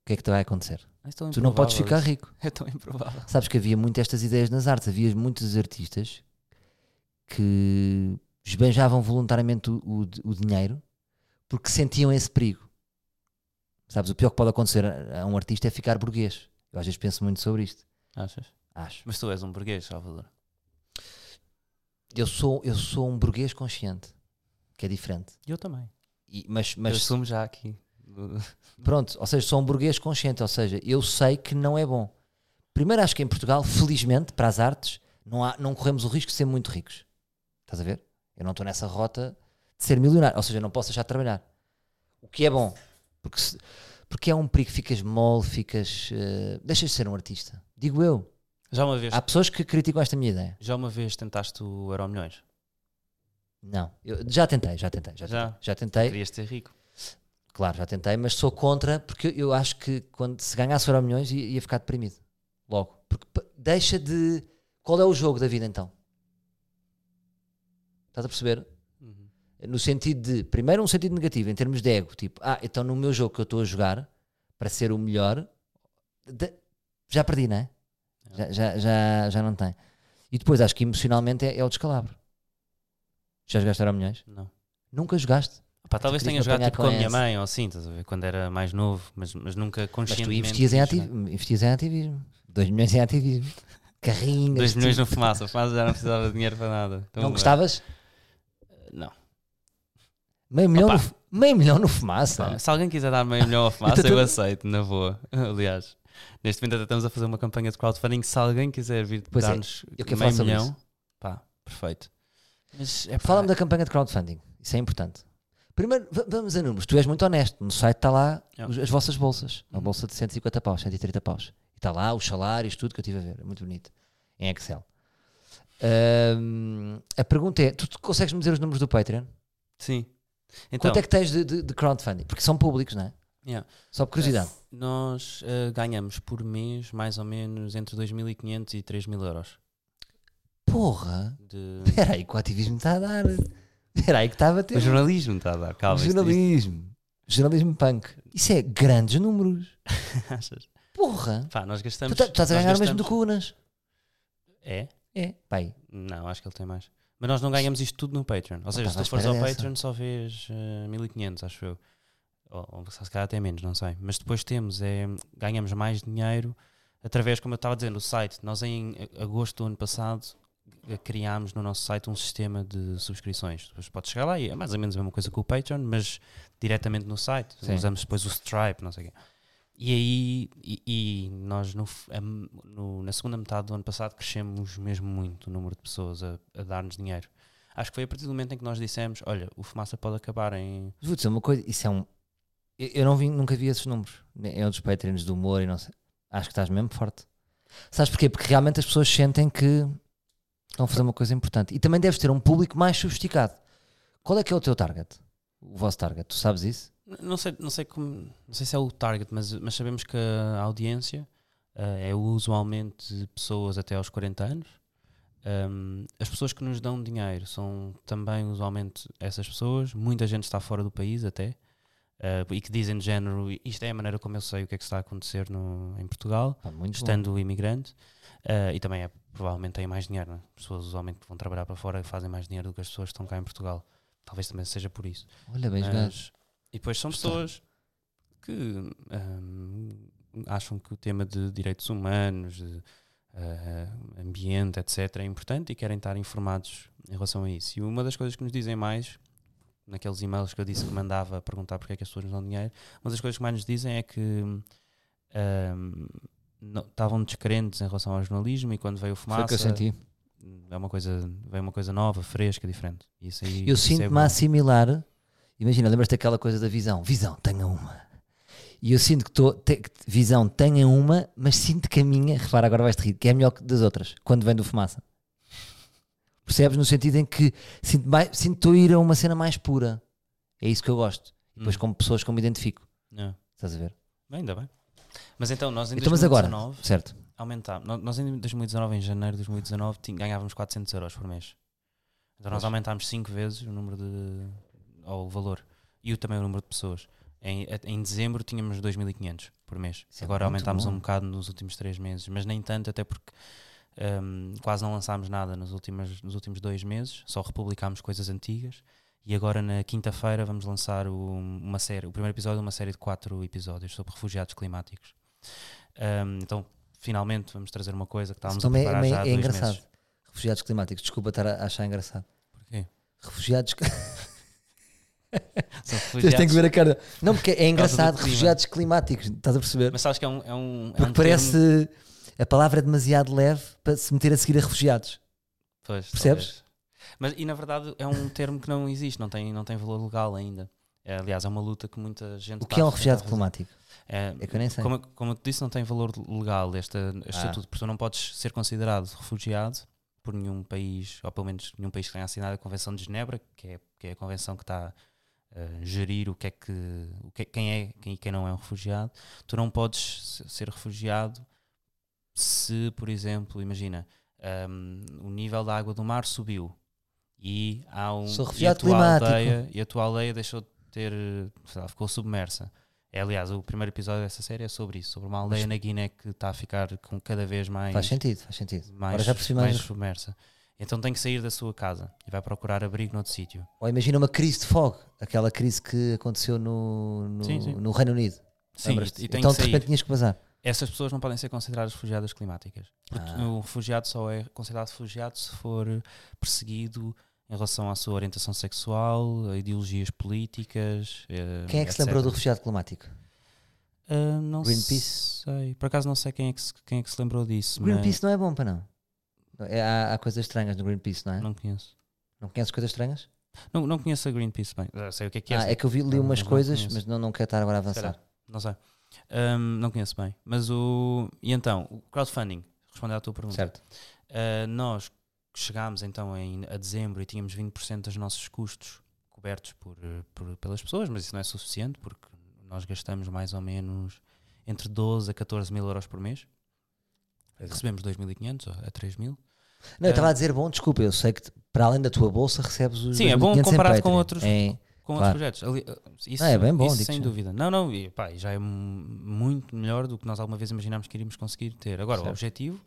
o que é que te vai acontecer? É Tu não podes ficar rico. É tão improvável. Sabes que havia muito estas ideias nas artes, havia muitos artistas que esbanjavam voluntariamente o, o- o dinheiro porque sentiam esse perigo. Sabes, o pior que pode acontecer a, a um artista é ficar burguês. Eu às vezes penso muito sobre isto. Achas? Acho. Mas tu és um burguês, Salvador. Eu sou, eu sou um burguês consciente, que é diferente. Eu também. E- mas Mas mas eu assumo já aqui. pronto, ou seja, sou um burguês consciente, ou seja, eu sei que não é bom. Primeiro, acho que em Portugal, felizmente, para as artes, não, há, não corremos o risco de ser muito ricos. Estás a ver? Eu não estou nessa rota de ser milionário, ou seja, eu não posso deixar de trabalhar. O que é bom, porque, se- porque é um perigo, ficas mole, ficas. eh, deixas de ser um artista. Digo eu. Já uma vez, Há pessoas que criticam esta minha ideia. já uma vez tentaste o Euro Milhões? Não, eu já tentei, já tentei, já, Já? tentei. Já tentei, Querias ser rico? claro, já tentei, mas sou contra porque eu acho que quando se ganhasse o Euro milhões ia, ia ficar deprimido. Logo. Porque deixa de. Qual é o jogo da vida então? Estás a perceber? Uhum. No sentido de, primeiro, um sentido negativo, em termos de ego, tipo, ah, então no meu jogo que eu estou a jogar, para ser o melhor, de- já perdi, não é? Já, já, já, já não tem. E depois acho que emocionalmente é, é o descalabro. Já jogaste Euro milhões? Não. Nunca jogaste. Pá, talvez querias tenha jogado tipo, com com a minha mãe ou assim, estás a ver? Quando era mais novo, mas, mas nunca Mas tu conscientemente. investias em, jogar. investias em ativismo. 2 milhões em ativismo. Carrinhas. 2 milhões tipo. no fumaça, fumaça já não precisava de dinheiro para nada. Então, Não gostavas? Meio milhão, Opa. no, meio milhão no fumaça. Pá, se alguém quiser dar meio milhão ao fumaça, Então eu aceito, na boa. Aliás, neste momento até estamos a fazer uma campanha de crowdfunding. Se alguém quiser vir é, dar-nos eu quero meio milhão, isso. pá, perfeito. Mas é Fala-me da campanha de crowdfunding. Isso é importante. Primeiro, va- vamos a números. Tu és muito honesto. No site está lá É. os- as vossas bolsas. Uma Uhum. bolsa de 150 paus, 130 paus. E está lá os salários, tudo que eu estive a ver. É muito bonito. Em Excel. Ahm, a pergunta é: tu consegues me dizer os números do Patreon? Sim. Então, Quanto é que tens de, de- de crowdfunding? Porque são públicos, não é? yeah. Só por curiosidade. nós eh, ganhamos por mês mais ou menos entre 2.500 e 3.000 euros. Porra! De... Espera aí que o ativismo está a dar. Espera aí que estava a ter. O jornalismo está a dar, calma. isto- jornalismo. Jornalismo punk. Isso é grandes números. isto- achas? Porra! Pá, nós Tu, gastamos. tá- tu estás a ganhar o mesmo do gastamos- que o Unas. É? É, pai. Não, acho que ele tem mais. Mas nós não ganhamos isto tudo no Patreon. Ou seja, se tu fores ao dessa. Patreon só vês eh, 1500, acho eu. Ou, ou se calhar até menos, não sei. Mas depois temos, é, ganhamos mais dinheiro através, como eu estava dizendo, o site. Nós em agosto do ano passado eh, criámos no nosso site um sistema de subscrições. Depois podes chegar lá e é mais ou menos a mesma coisa que o Patreon, mas diretamente no site. Sim. Usamos depois o Stripe, não sei o quê. E aí, e, e nós no, no- na segunda metade do ano passado crescemos mesmo muito o número de pessoas a, a dar-nos dinheiro. Acho que foi a partir do momento em que nós dissemos: Olha, o fumaça pode acabar em. Vou dizer uma coisa, isso é um. Eu, eu não vi, nunca vi esses números. É outros Patreons do humor e não sei. Acho que estás mesmo forte. Sabes porquê? Porque realmente as pessoas sentem que estão a fazer uma coisa importante. E também deves ter um público mais sofisticado. Qual é que é o teu target? O vosso target? Tu sabes isso? Não sei, não sei, como, não sei se é o target, mas, mas sabemos que a audiência eh, é usualmente pessoas até aos 40 anos. Um, as pessoas que nos dão dinheiro são também usualmente essas pessoas. Muita gente está fora do país até. eh, e que dizem de género, isto é a maneira como eu sei o que é que está a acontecer no, em Portugal. Pá, muito bom. estando imigrante eh, e também é, provavelmente têm mais dinheiro. É? As pessoas usualmente que vão trabalhar para fora fazem mais dinheiro do que as pessoas que estão cá em Portugal. Talvez também seja por isso. Olha, bem. Mas- e depois são pessoas que hum, acham que o tema de direitos humanos, de eh, ambiente, etc., é importante e querem estar informados em relação a isso. E uma das coisas que nos dizem mais, naqueles e-mails que eu disse que mandava perguntar porque é que as pessoas nos dão dinheiro, uma das coisas que mais nos dizem é que hum, estavam descrentes em relação ao jornalismo e quando veio o Foi o fumaça que eu senti. é uma coisa veio uma coisa nova, fresca, diferente. Isso aí, Eu sinto-me a assimilar. Imagina, lembras-te daquela coisa da visão? Visão, tenha uma. E eu sinto que estou. te- visão, tenha uma, mas sinto que a minha, repara, agora vais-te rir, que é melhor que das outras, quando vem do fumaça. Percebes? No sentido em que sinto mais- sinto que estou a ir a uma cena mais pura. É isso que eu gosto. E depois, Hum. com pessoas que eu me identifico. É. Estás a ver? Bem, ainda bem. Mas então, nós em Então, mas agora, 2019 certo? aumentámos. Nós- em 2019, em janeiro de 2019, tin- ganhávamos 400 euros por mês. Então nós Pois. aumentámos 5 vezes o número de. Ou o valor. E o, também o número de pessoas. Em, em dezembro tínhamos 2.500 por mês. Isso é Agora muito aumentámos bom. um bocado nos últimos 3 meses, mas nem tanto, até porque hum, quase não lançámos nada nos últimos, nos últimos dois meses, só republicámos coisas antigas. E agora na quinta-feira vamos lançar o- uma série, o primeiro episódio de uma série de quatro episódios sobre refugiados climáticos. Hum, então, finalmente vamos trazer uma coisa que estávamos Isso a também é, preparar já há é dois engraçado. meses. Refugiados climáticos, desculpa estar a achar engraçado. Porquê? Refugiados. Vocês têm que ver a cara. Não, porque é engraçado, refugiados climáticos, estás a perceber? Mas sabes que é um. É um, é Porque um parece. termo- A palavra é demasiado leve para se meter a seguir a refugiados. Pois, Percebes? talvez. Mas, e na verdade é um termo que não existe, não tem, não tem valor legal ainda. É, aliás, é uma luta que muita gente. O que é um refugiado climático? É, É que eu nem sei. como, como eu te disse, não tem valor legal este, este Ah. estatuto, porque tu não podes ser considerado refugiado por nenhum país, ou pelo menos nenhum país que tenha assinado a Convenção de Genebra, que é, que é a convenção que está gerir o que é que, o que é- quem é quem, e quem não é um refugiado. Tu não podes se- ser refugiado se, por exemplo, imagina, hum, o nível da água do mar subiu e há um Sou e a refugiado tua climático. aldeia e a tua aldeia deixou de ter, lá, ficou submersa. É, aliás, o primeiro episódio dessa série é sobre isso, sobre uma aldeia na Guiné que está a ficar com cada vez mais, Faz sentido, faz sentido. mais, Agora já percebi mais mais. submersa. Então tem que sair da sua casa e vai procurar abrigo noutro sítio. Ou imagina uma crise de fogo, aquela crise que aconteceu no, no, Sim, sim. no Reino Unido. Sim, e, e então de repente tinhas que vazar. Essas pessoas não podem ser consideradas refugiadas climáticas. Porque Ah. o refugiado só é considerado refugiado se for perseguido em relação à sua orientação sexual, a ideologias políticas. eh, Quem é que se lembrou do refugiado climático? Ah, não Greenpeace? sei. Por acaso não sei quem é que se, quem é que se lembrou disso. Greenpeace não é bom para não. É, há, há coisas estranhas no Greenpeace, não é? Não, não conheço. conheces coisas estranhas? Não, não conheço a Greenpeace bem. Sei o que é que é. ah, é que eu vi, li Não, umas mas não coisas, mas não, não quero estar agora a avançar. Não sei. Ahm, não conheço bem. Mas o. E então, o crowdfunding, respondendo à tua pergunta. Certo. Uh, nós chegámos então em, a dezembro e tínhamos 20% dos nossos custos cobertos por, por- pelas pessoas, mas isso não é suficiente porque nós gastamos mais ou menos entre 12 a 14 mil euros por mês. É. Recebemos 2.500 a 3.000. Não, eu estava a dizer, bom, desculpa, eu sei que para além da tua bolsa recebes os. Sim, é bom 2.500 em comparado com Patreon. outros- É, Com Claro. outros projetos. Ali, uh, isso, Ah, é bem bom, isso sem já. dúvida. Não, não, e, pá, já é mu- muito melhor do que nós alguma vez imaginámos que iríamos conseguir ter. Agora, Certo. o objetivo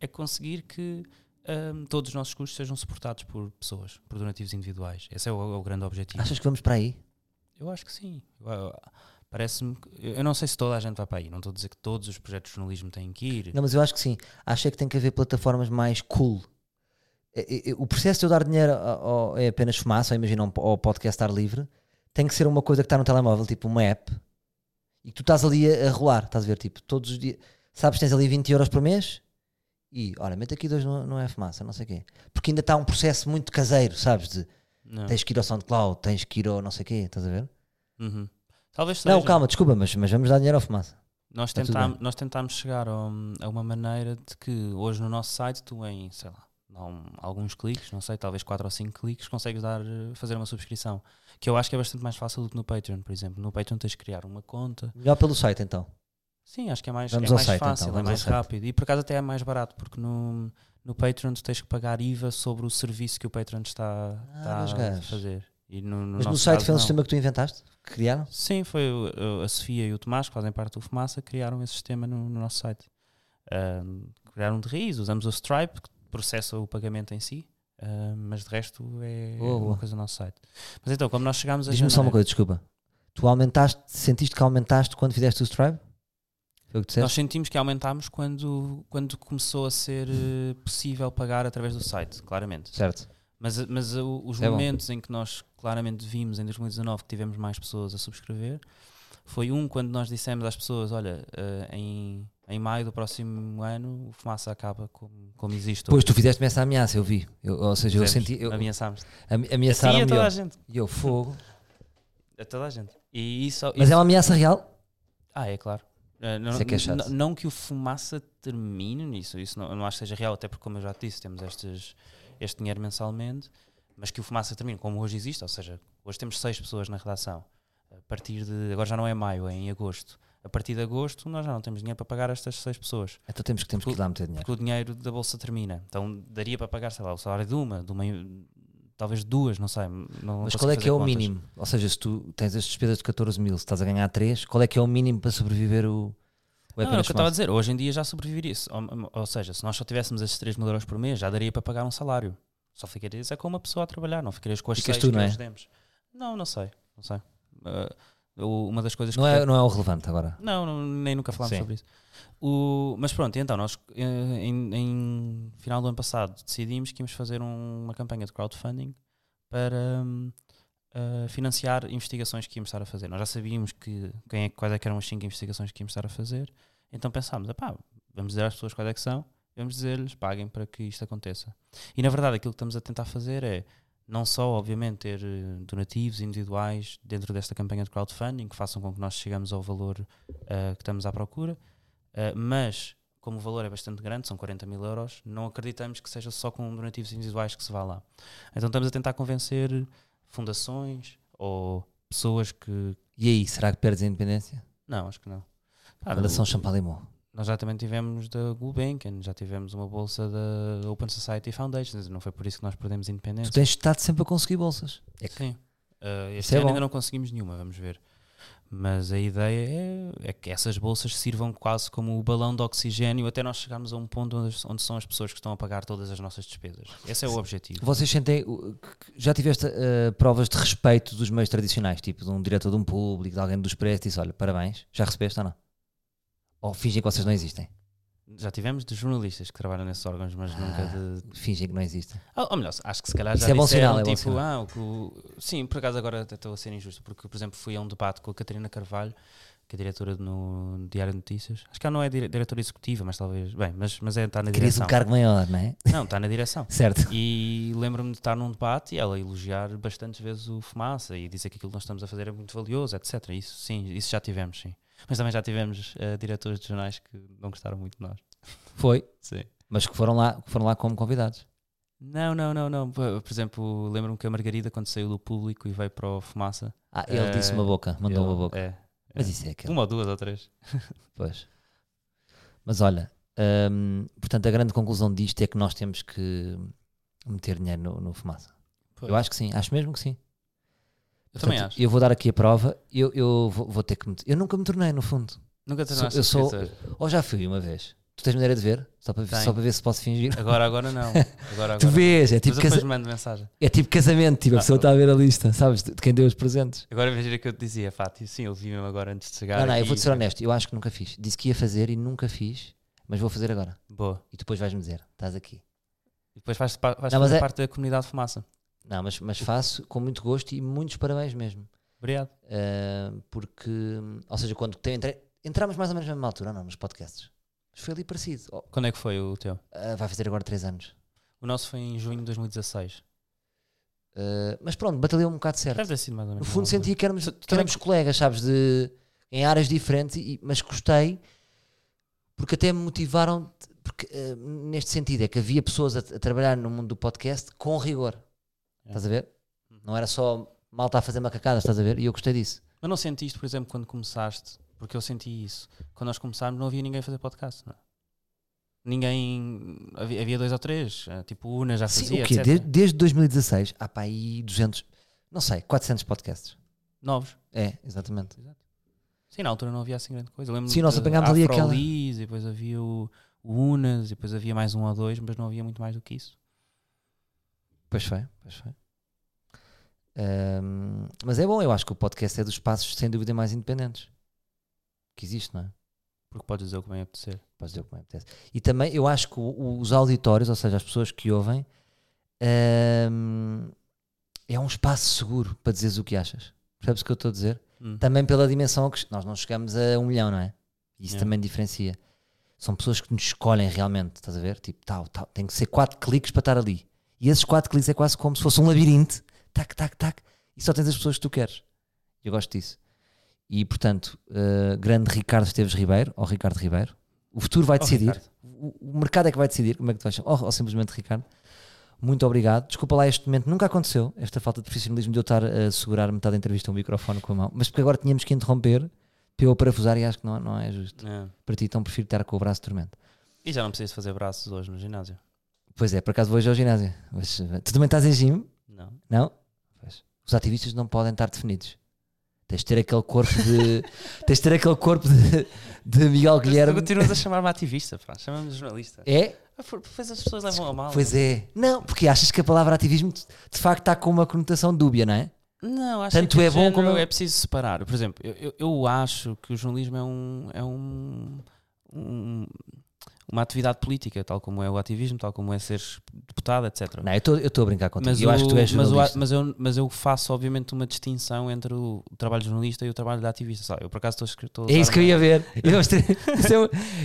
é conseguir que ahm, todos os nossos custos sejam suportados por pessoas, por donativos individuais. Esse é o, é o grande objetivo. achas que vamos para aí? Eu acho que sim. Eu- eu- Parece-me. que- Eu não sei se toda a gente vai para aí. Não estou a dizer que todos os projetos de jornalismo têm que ir. Não, mas eu acho que sim. Acho é que tem que haver plataformas mais cool. É- é- O processo de eu dar dinheiro ao- ao- é apenas fumaça, ou imagina um, ao podcast estar livre, tem que ser uma coisa que está no telemóvel, tipo uma app, e que tu estás ali a, a rolar, estás a ver, tipo, todos os dias, sabes, tens ali 20 euros por mês, e olha, mete aqui dois, não, não é fumaça, não sei o quê. Porque ainda está um processo muito caseiro, sabes, de Não. tens que ir ao SoundCloud, tens que ir ao não sei o quê, estás a ver? Uhum. Talvez seja. Não, calma, desculpa, mas, mas vamos dar dinheiro ao fumaça. Nós, tudo tentam, nós tentámos chegar a, um- a uma maneira de que hoje no nosso site tu em, sei lá, um- alguns cliques, não sei, talvez 4 ou 5 cliques, consegues dar, fazer uma subscrição. Que eu acho que é bastante mais fácil do que no Patreon, por exemplo. No Patreon tens de criar uma conta. Melhor pelo site então. Sim, acho que é mais, Vamos é mais site, então, fácil, é vamos ao mais site. rápido. E por acaso até é mais barato, porque no, no Patreon tu tens que pagar IVA sobre o serviço que o Patreon está, Ah, está a fazer. E no, no Mas no site caso, foi um não. sistema que tu inventaste, que criaram? Sim, foi o- a Sofia e o Tomás, que fazem parte do Fumaça, criaram esse sistema no, no nosso site. Criaram de raiz, usamos o Stripe, que processa o pagamento em si, ahm, mas de resto é, Boa, uma boa. coisa do nosso site. Mas então, como nós chegámos a Diz-me só uma coisa, desculpa. Tu aumentaste, sentiste que aumentaste quando fizeste o Stripe? Foi o que nós sentimos que aumentámos quando, quando começou a ser eh, possível pagar através do site, claramente. Certo. Mas, mas os É bom. momentos em que nós claramente vimos em 2019 que tivemos mais pessoas a subscrever foi um quando nós dissemos às pessoas: olha, eh, em, em maio do próximo ano o fumaça acaba como, como existe. Pois hoje. tu fizeste-me essa ameaça, eu vi. Eu- ou seja, eu Fizemos, senti. Eu, ameaçámos. ameaçaram a toda a eu. gente. E eu, fogo. A toda a gente. E isso, Mas isso- é uma ameaça real? Ah, é claro. Eh, não, é que é não que o fumaça termine nisso, isso não, eu não acho que seja real, até porque, como eu já te disse, temos estes, este dinheiro mensalmente, mas que o fumaça termine como hoje existe, ou seja, hoje temos seis pessoas na redação. A partir de. Agora já não é maio, é em agosto. A partir de agosto nós já não temos dinheiro para pagar estas seis pessoas, Então temos que, temos que ir lá meter dinheiro. porque o dinheiro da bolsa termina. Então daria para pagar, sei lá, o salário de uma, de uma talvez duas, não sei. Não, Mas qual é que é o contas. mínimo? Ou seja, se tu tens as despesas de 14 mil, se estás a ganhar 3, qual é que é o mínimo para sobreviver o. Não, é o que eu estava a dizer, hoje em dia já sobreviveria isso. Ou, ou seja, se nós só tivéssemos esses 3 mil euros por mês, já daria para pagar um salário. Só ficarias é com uma pessoa a trabalhar, não ficarias com as Ficas seis tu, que não é? hoje demos. Não, não sei, não sei. Uh, uma das coisas Não que é, não é o relevante agora. não, não, nem nunca falámos Sim. sobre isso. O, mas pronto, então nós eh, em, em final do ano passado decidimos que íamos fazer um- uma campanha de crowdfunding para hum, financiar investigações que íamos estar a fazer. Nós já sabíamos que, quem é, quais é que eram as 5 investigações que íamos estar a fazer, então pensámos, "Epá, vamos dizer às pessoas quais é que são, vamos dizer-lhes, paguem para que isto aconteça. E na verdade aquilo que estamos a tentar fazer é não só, obviamente, ter eh, donativos individuais dentro desta campanha de crowdfunding que façam com que nós chegamos ao valor uh, que estamos à procura, uh, mas como o valor é bastante grande, são 40 mil euros, não acreditamos que seja só com donativos individuais que se vá lá. Então estamos a tentar convencer fundações ou pessoas que. E aí, será que perdes a independência? Não, acho que não. A Fundação Champalimau. Nós já também tivemos da Gulbenkian, já tivemos uma bolsa da Open Society Foundation, não foi por isso que nós perdemos a independência. Tu tens estado sempre a conseguir bolsas. É Sim. Uh, este é ano bom. ainda não conseguimos nenhuma, vamos ver. Mas a ideia é, é que essas bolsas sirvam quase como o balão de oxigênio até nós chegarmos a um ponto onde, onde são as pessoas que estão a pagar todas as nossas despesas. Esse é o objetivo. Vocês sentem. Já tiveste uh, provas de respeito dos meios tradicionais, tipo de um diretor de um público, de alguém dos preços, disse: olha, parabéns, já recebeste ou não? Ou fingem que vocês não existem? Já tivemos de jornalistas que trabalham nesses órgãos, mas nunca de. Fingem que não existem. Ah, ou melhor, acho que se calhar Isso já é bom disseram, sinal, é bom tipo, sinal. ah, o que sim, por acaso agora estou a ser injusto, porque, por exemplo, fui a um debate com a Catarina Carvalho, que é diretora no Diário de Notícias. Acho que ela não é dire- diretora executiva, mas talvez. Bem, mas, mas é, está na Querias um cargo maior, não é? Não, está na direção. Certo. E lembro-me de estar num debate e ela elogiar bastantes vezes o Fumaça e dizer que aquilo que nós estamos a fazer é muito valioso, etc. Isso sim, isso já tivemos, sim. Mas também já tivemos eh, diretores de jornais que não gostaram muito de nós. Foi. Sim. Mas que foram lá, que foram lá como convidados. Não, não, não, não. Por exemplo, lembro-me que a Margarida, quando saiu do público e veio para o Fumaça, Ah, ele Eh, disse uma boca, mandou ele- uma boca. É, Mas é. isso é. Uma ou duas ou três. Pois. Mas olha, hum, portanto, a grande conclusão disto é que nós temos que meter dinheiro no, no fumaça. Eu acho que sim, acho mesmo que sim. Eu também Portanto, acho. Eu vou dar aqui a prova, eu, eu vou, vou ter que meter. Eu nunca me tornei, no fundo. Nunca sou- tornaste eu sou- escritor. Ou já fui uma vez. Tu tens maneira de ver? Só para, Tenho. só para ver se posso fingir. Agora, agora não. Agora, agora. Tu vês, é Mas tipo, depois casa- mando mensagem. é tipo casamento, tipo, a Ah, pessoa oh. está a ver a lista, sabes? De de quem deu os presentes. Agora imagina que eu te dizia, Fátima, sim, eu vi mesmo agora antes de chegar. Não, não, eu aqui. vou-te ser honesto, eu acho que nunca fiz. Disse que ia fazer e nunca fiz, mas vou fazer agora. Boa. E depois vais-me dizer, estás aqui. E depois vais, pa- vais Não, mas fazer é- parte da comunidade de fumaça. Não, mas, mas faço com muito gosto e muitos parabéns mesmo. Obrigado. Uh, porque, ou seja, quando te- entre, entramos mais ou menos na mesma altura, não, nos podcasts. Mas foi ali parecido. Oh, Quando é que foi o teu? uh, vai fazer agora 3 anos. O nosso foi em junho de 2016. Uh, mas pronto, batalhou um bocado certo. Deve ter sido mais ou No menos. fundo uma sentia que éramos, que éramos colegas, sabes, de, em áreas diferentes, e, mas gostei porque até me motivaram, porque, uh, neste sentido, é que havia pessoas a, a trabalhar no mundo do podcast com rigor. É. Estás a ver? Não era só mal estar a fazer macacadas, estás a ver? E eu gostei disso. Mas não sentiste, por exemplo, quando começaste? Porque eu senti isso. Quando nós começámos, não havia ninguém a fazer podcast. Não é? Ninguém. Havia, havia dois ou três. eh, Tipo, Una já Sim, fazia. o quê? Desde, desde 2016 há para aí 200, não sei, 400 podcasts. Novos. É, exatamente. Sim, na altura não havia assim grande coisa. Sim, nós apanhámos ali aquela- e depois havia o, o Unas, e depois havia mais um ou dois, mas não havia muito mais do que isso. Pois foi, pois foi. Ahm, mas é bom, eu acho que o podcast é dos espaços sem dúvida mais independentes que existe, não é? Porque podes dizer o que bem apetecer. Podes dizer o que me apetece. E também eu acho que o- os auditórios, ou seja, as pessoas que ouvem, ahm, é um espaço seguro para dizeres o que achas. Percebes o que eu estou a dizer? Hum. Também pela dimensão que nós não chegamos a um milhão, não é? Isso Yeah. também diferencia. São pessoas que nos escolhem realmente, estás a ver? Tipo, tal, tal, tem que ser quatro cliques para estar ali. E esses quatro cliques é quase como se fosse um labirinto, tac, tac, tac, e só tens as pessoas que tu queres. Eu gosto disso. E portanto, eh, grande Ricardo Esteves Ribeiro, ou Ricardo Ribeiro, o futuro vai Oh, decidir. O, o mercado é que vai decidir como é que tu vais chamar. Ou, ou simplesmente Ricardo. Muito obrigado. Desculpa lá este momento, nunca aconteceu, esta falta de profissionalismo de eu estar a segurar metade da entrevista um microfone com a mão, mas porque agora tínhamos que interromper para eu parafusar e acho que não, não é justo. É. Para ti, então prefiro estar com o braço dormente. E já não precisas fazer braços hoje no ginásio. Pois é, por acaso vou hoje ao ginásio. Mas, eh, tu também estás em gym? Não. Não? Pois. Os ativistas não podem estar definidos. Tens de ter aquele corpo de. tens de ter aquele corpo de, de Miguel Tu Guilherme. continuas a chamar-me ativista, pá. Chama-me jornalista. É? Ah, Depois as pessoas levam a mal. Pois é. Não, porque achas que a palavra ativismo de facto está com uma conotação dúbia, não é? Não, acho Tanto que é bom como- é preciso separar. Por exemplo, eu, eu, eu acho que o jornalismo é um, é um, um- uma atividade política, tal como é o ativismo, tal como é ser deputado, etc. Não, eu estou- a brincar contigo. Mas, eu o- acho que tu és mas, o- mas eu, mas eu faço, obviamente, uma distinção entre o, trabalho de jornalista e o trabalho de ativista. Sabe? Eu, por acaso, estou a É isso que eu ia ver. É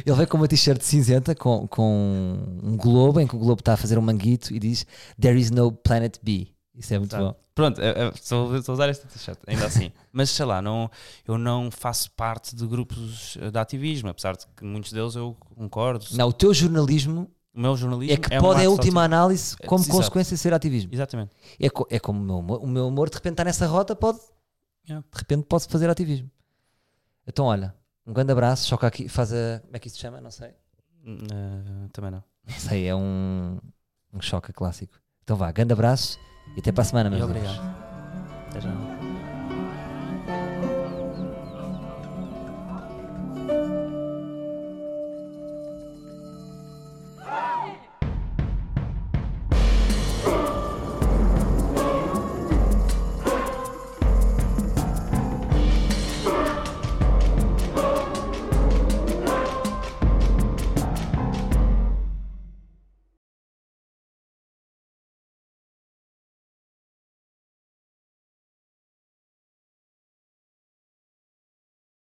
Ele veio com uma t-shirt cinzenta com, com um globo em que o globo está a fazer um manguito e diz There is no planet B. Isso é muito bom. Pronto, estou estou a usar esta t-shirt, ainda assim. Mas sei lá, não, eu não faço parte de grupos eh, de ativismo, apesar de que muitos deles eu concordo. Não, o teu jornalismo O meu jornalismo é que um pode, é a última análise, É, como exato. consequência, ser ativismo. Exatamente. É, co- é como o meu, humor, o meu humor, de repente, está nessa rota, pode, Yeah. de repente, pode fazer ativismo. Então, olha, um grande abraço, choca aqui, faz a. Como é que isso se chama? Não sei. Eh, também não. Não sei, é um, um choque clássico. Então vá, grande abraço e até para a semana, E meus obrigado. amigos. Até já.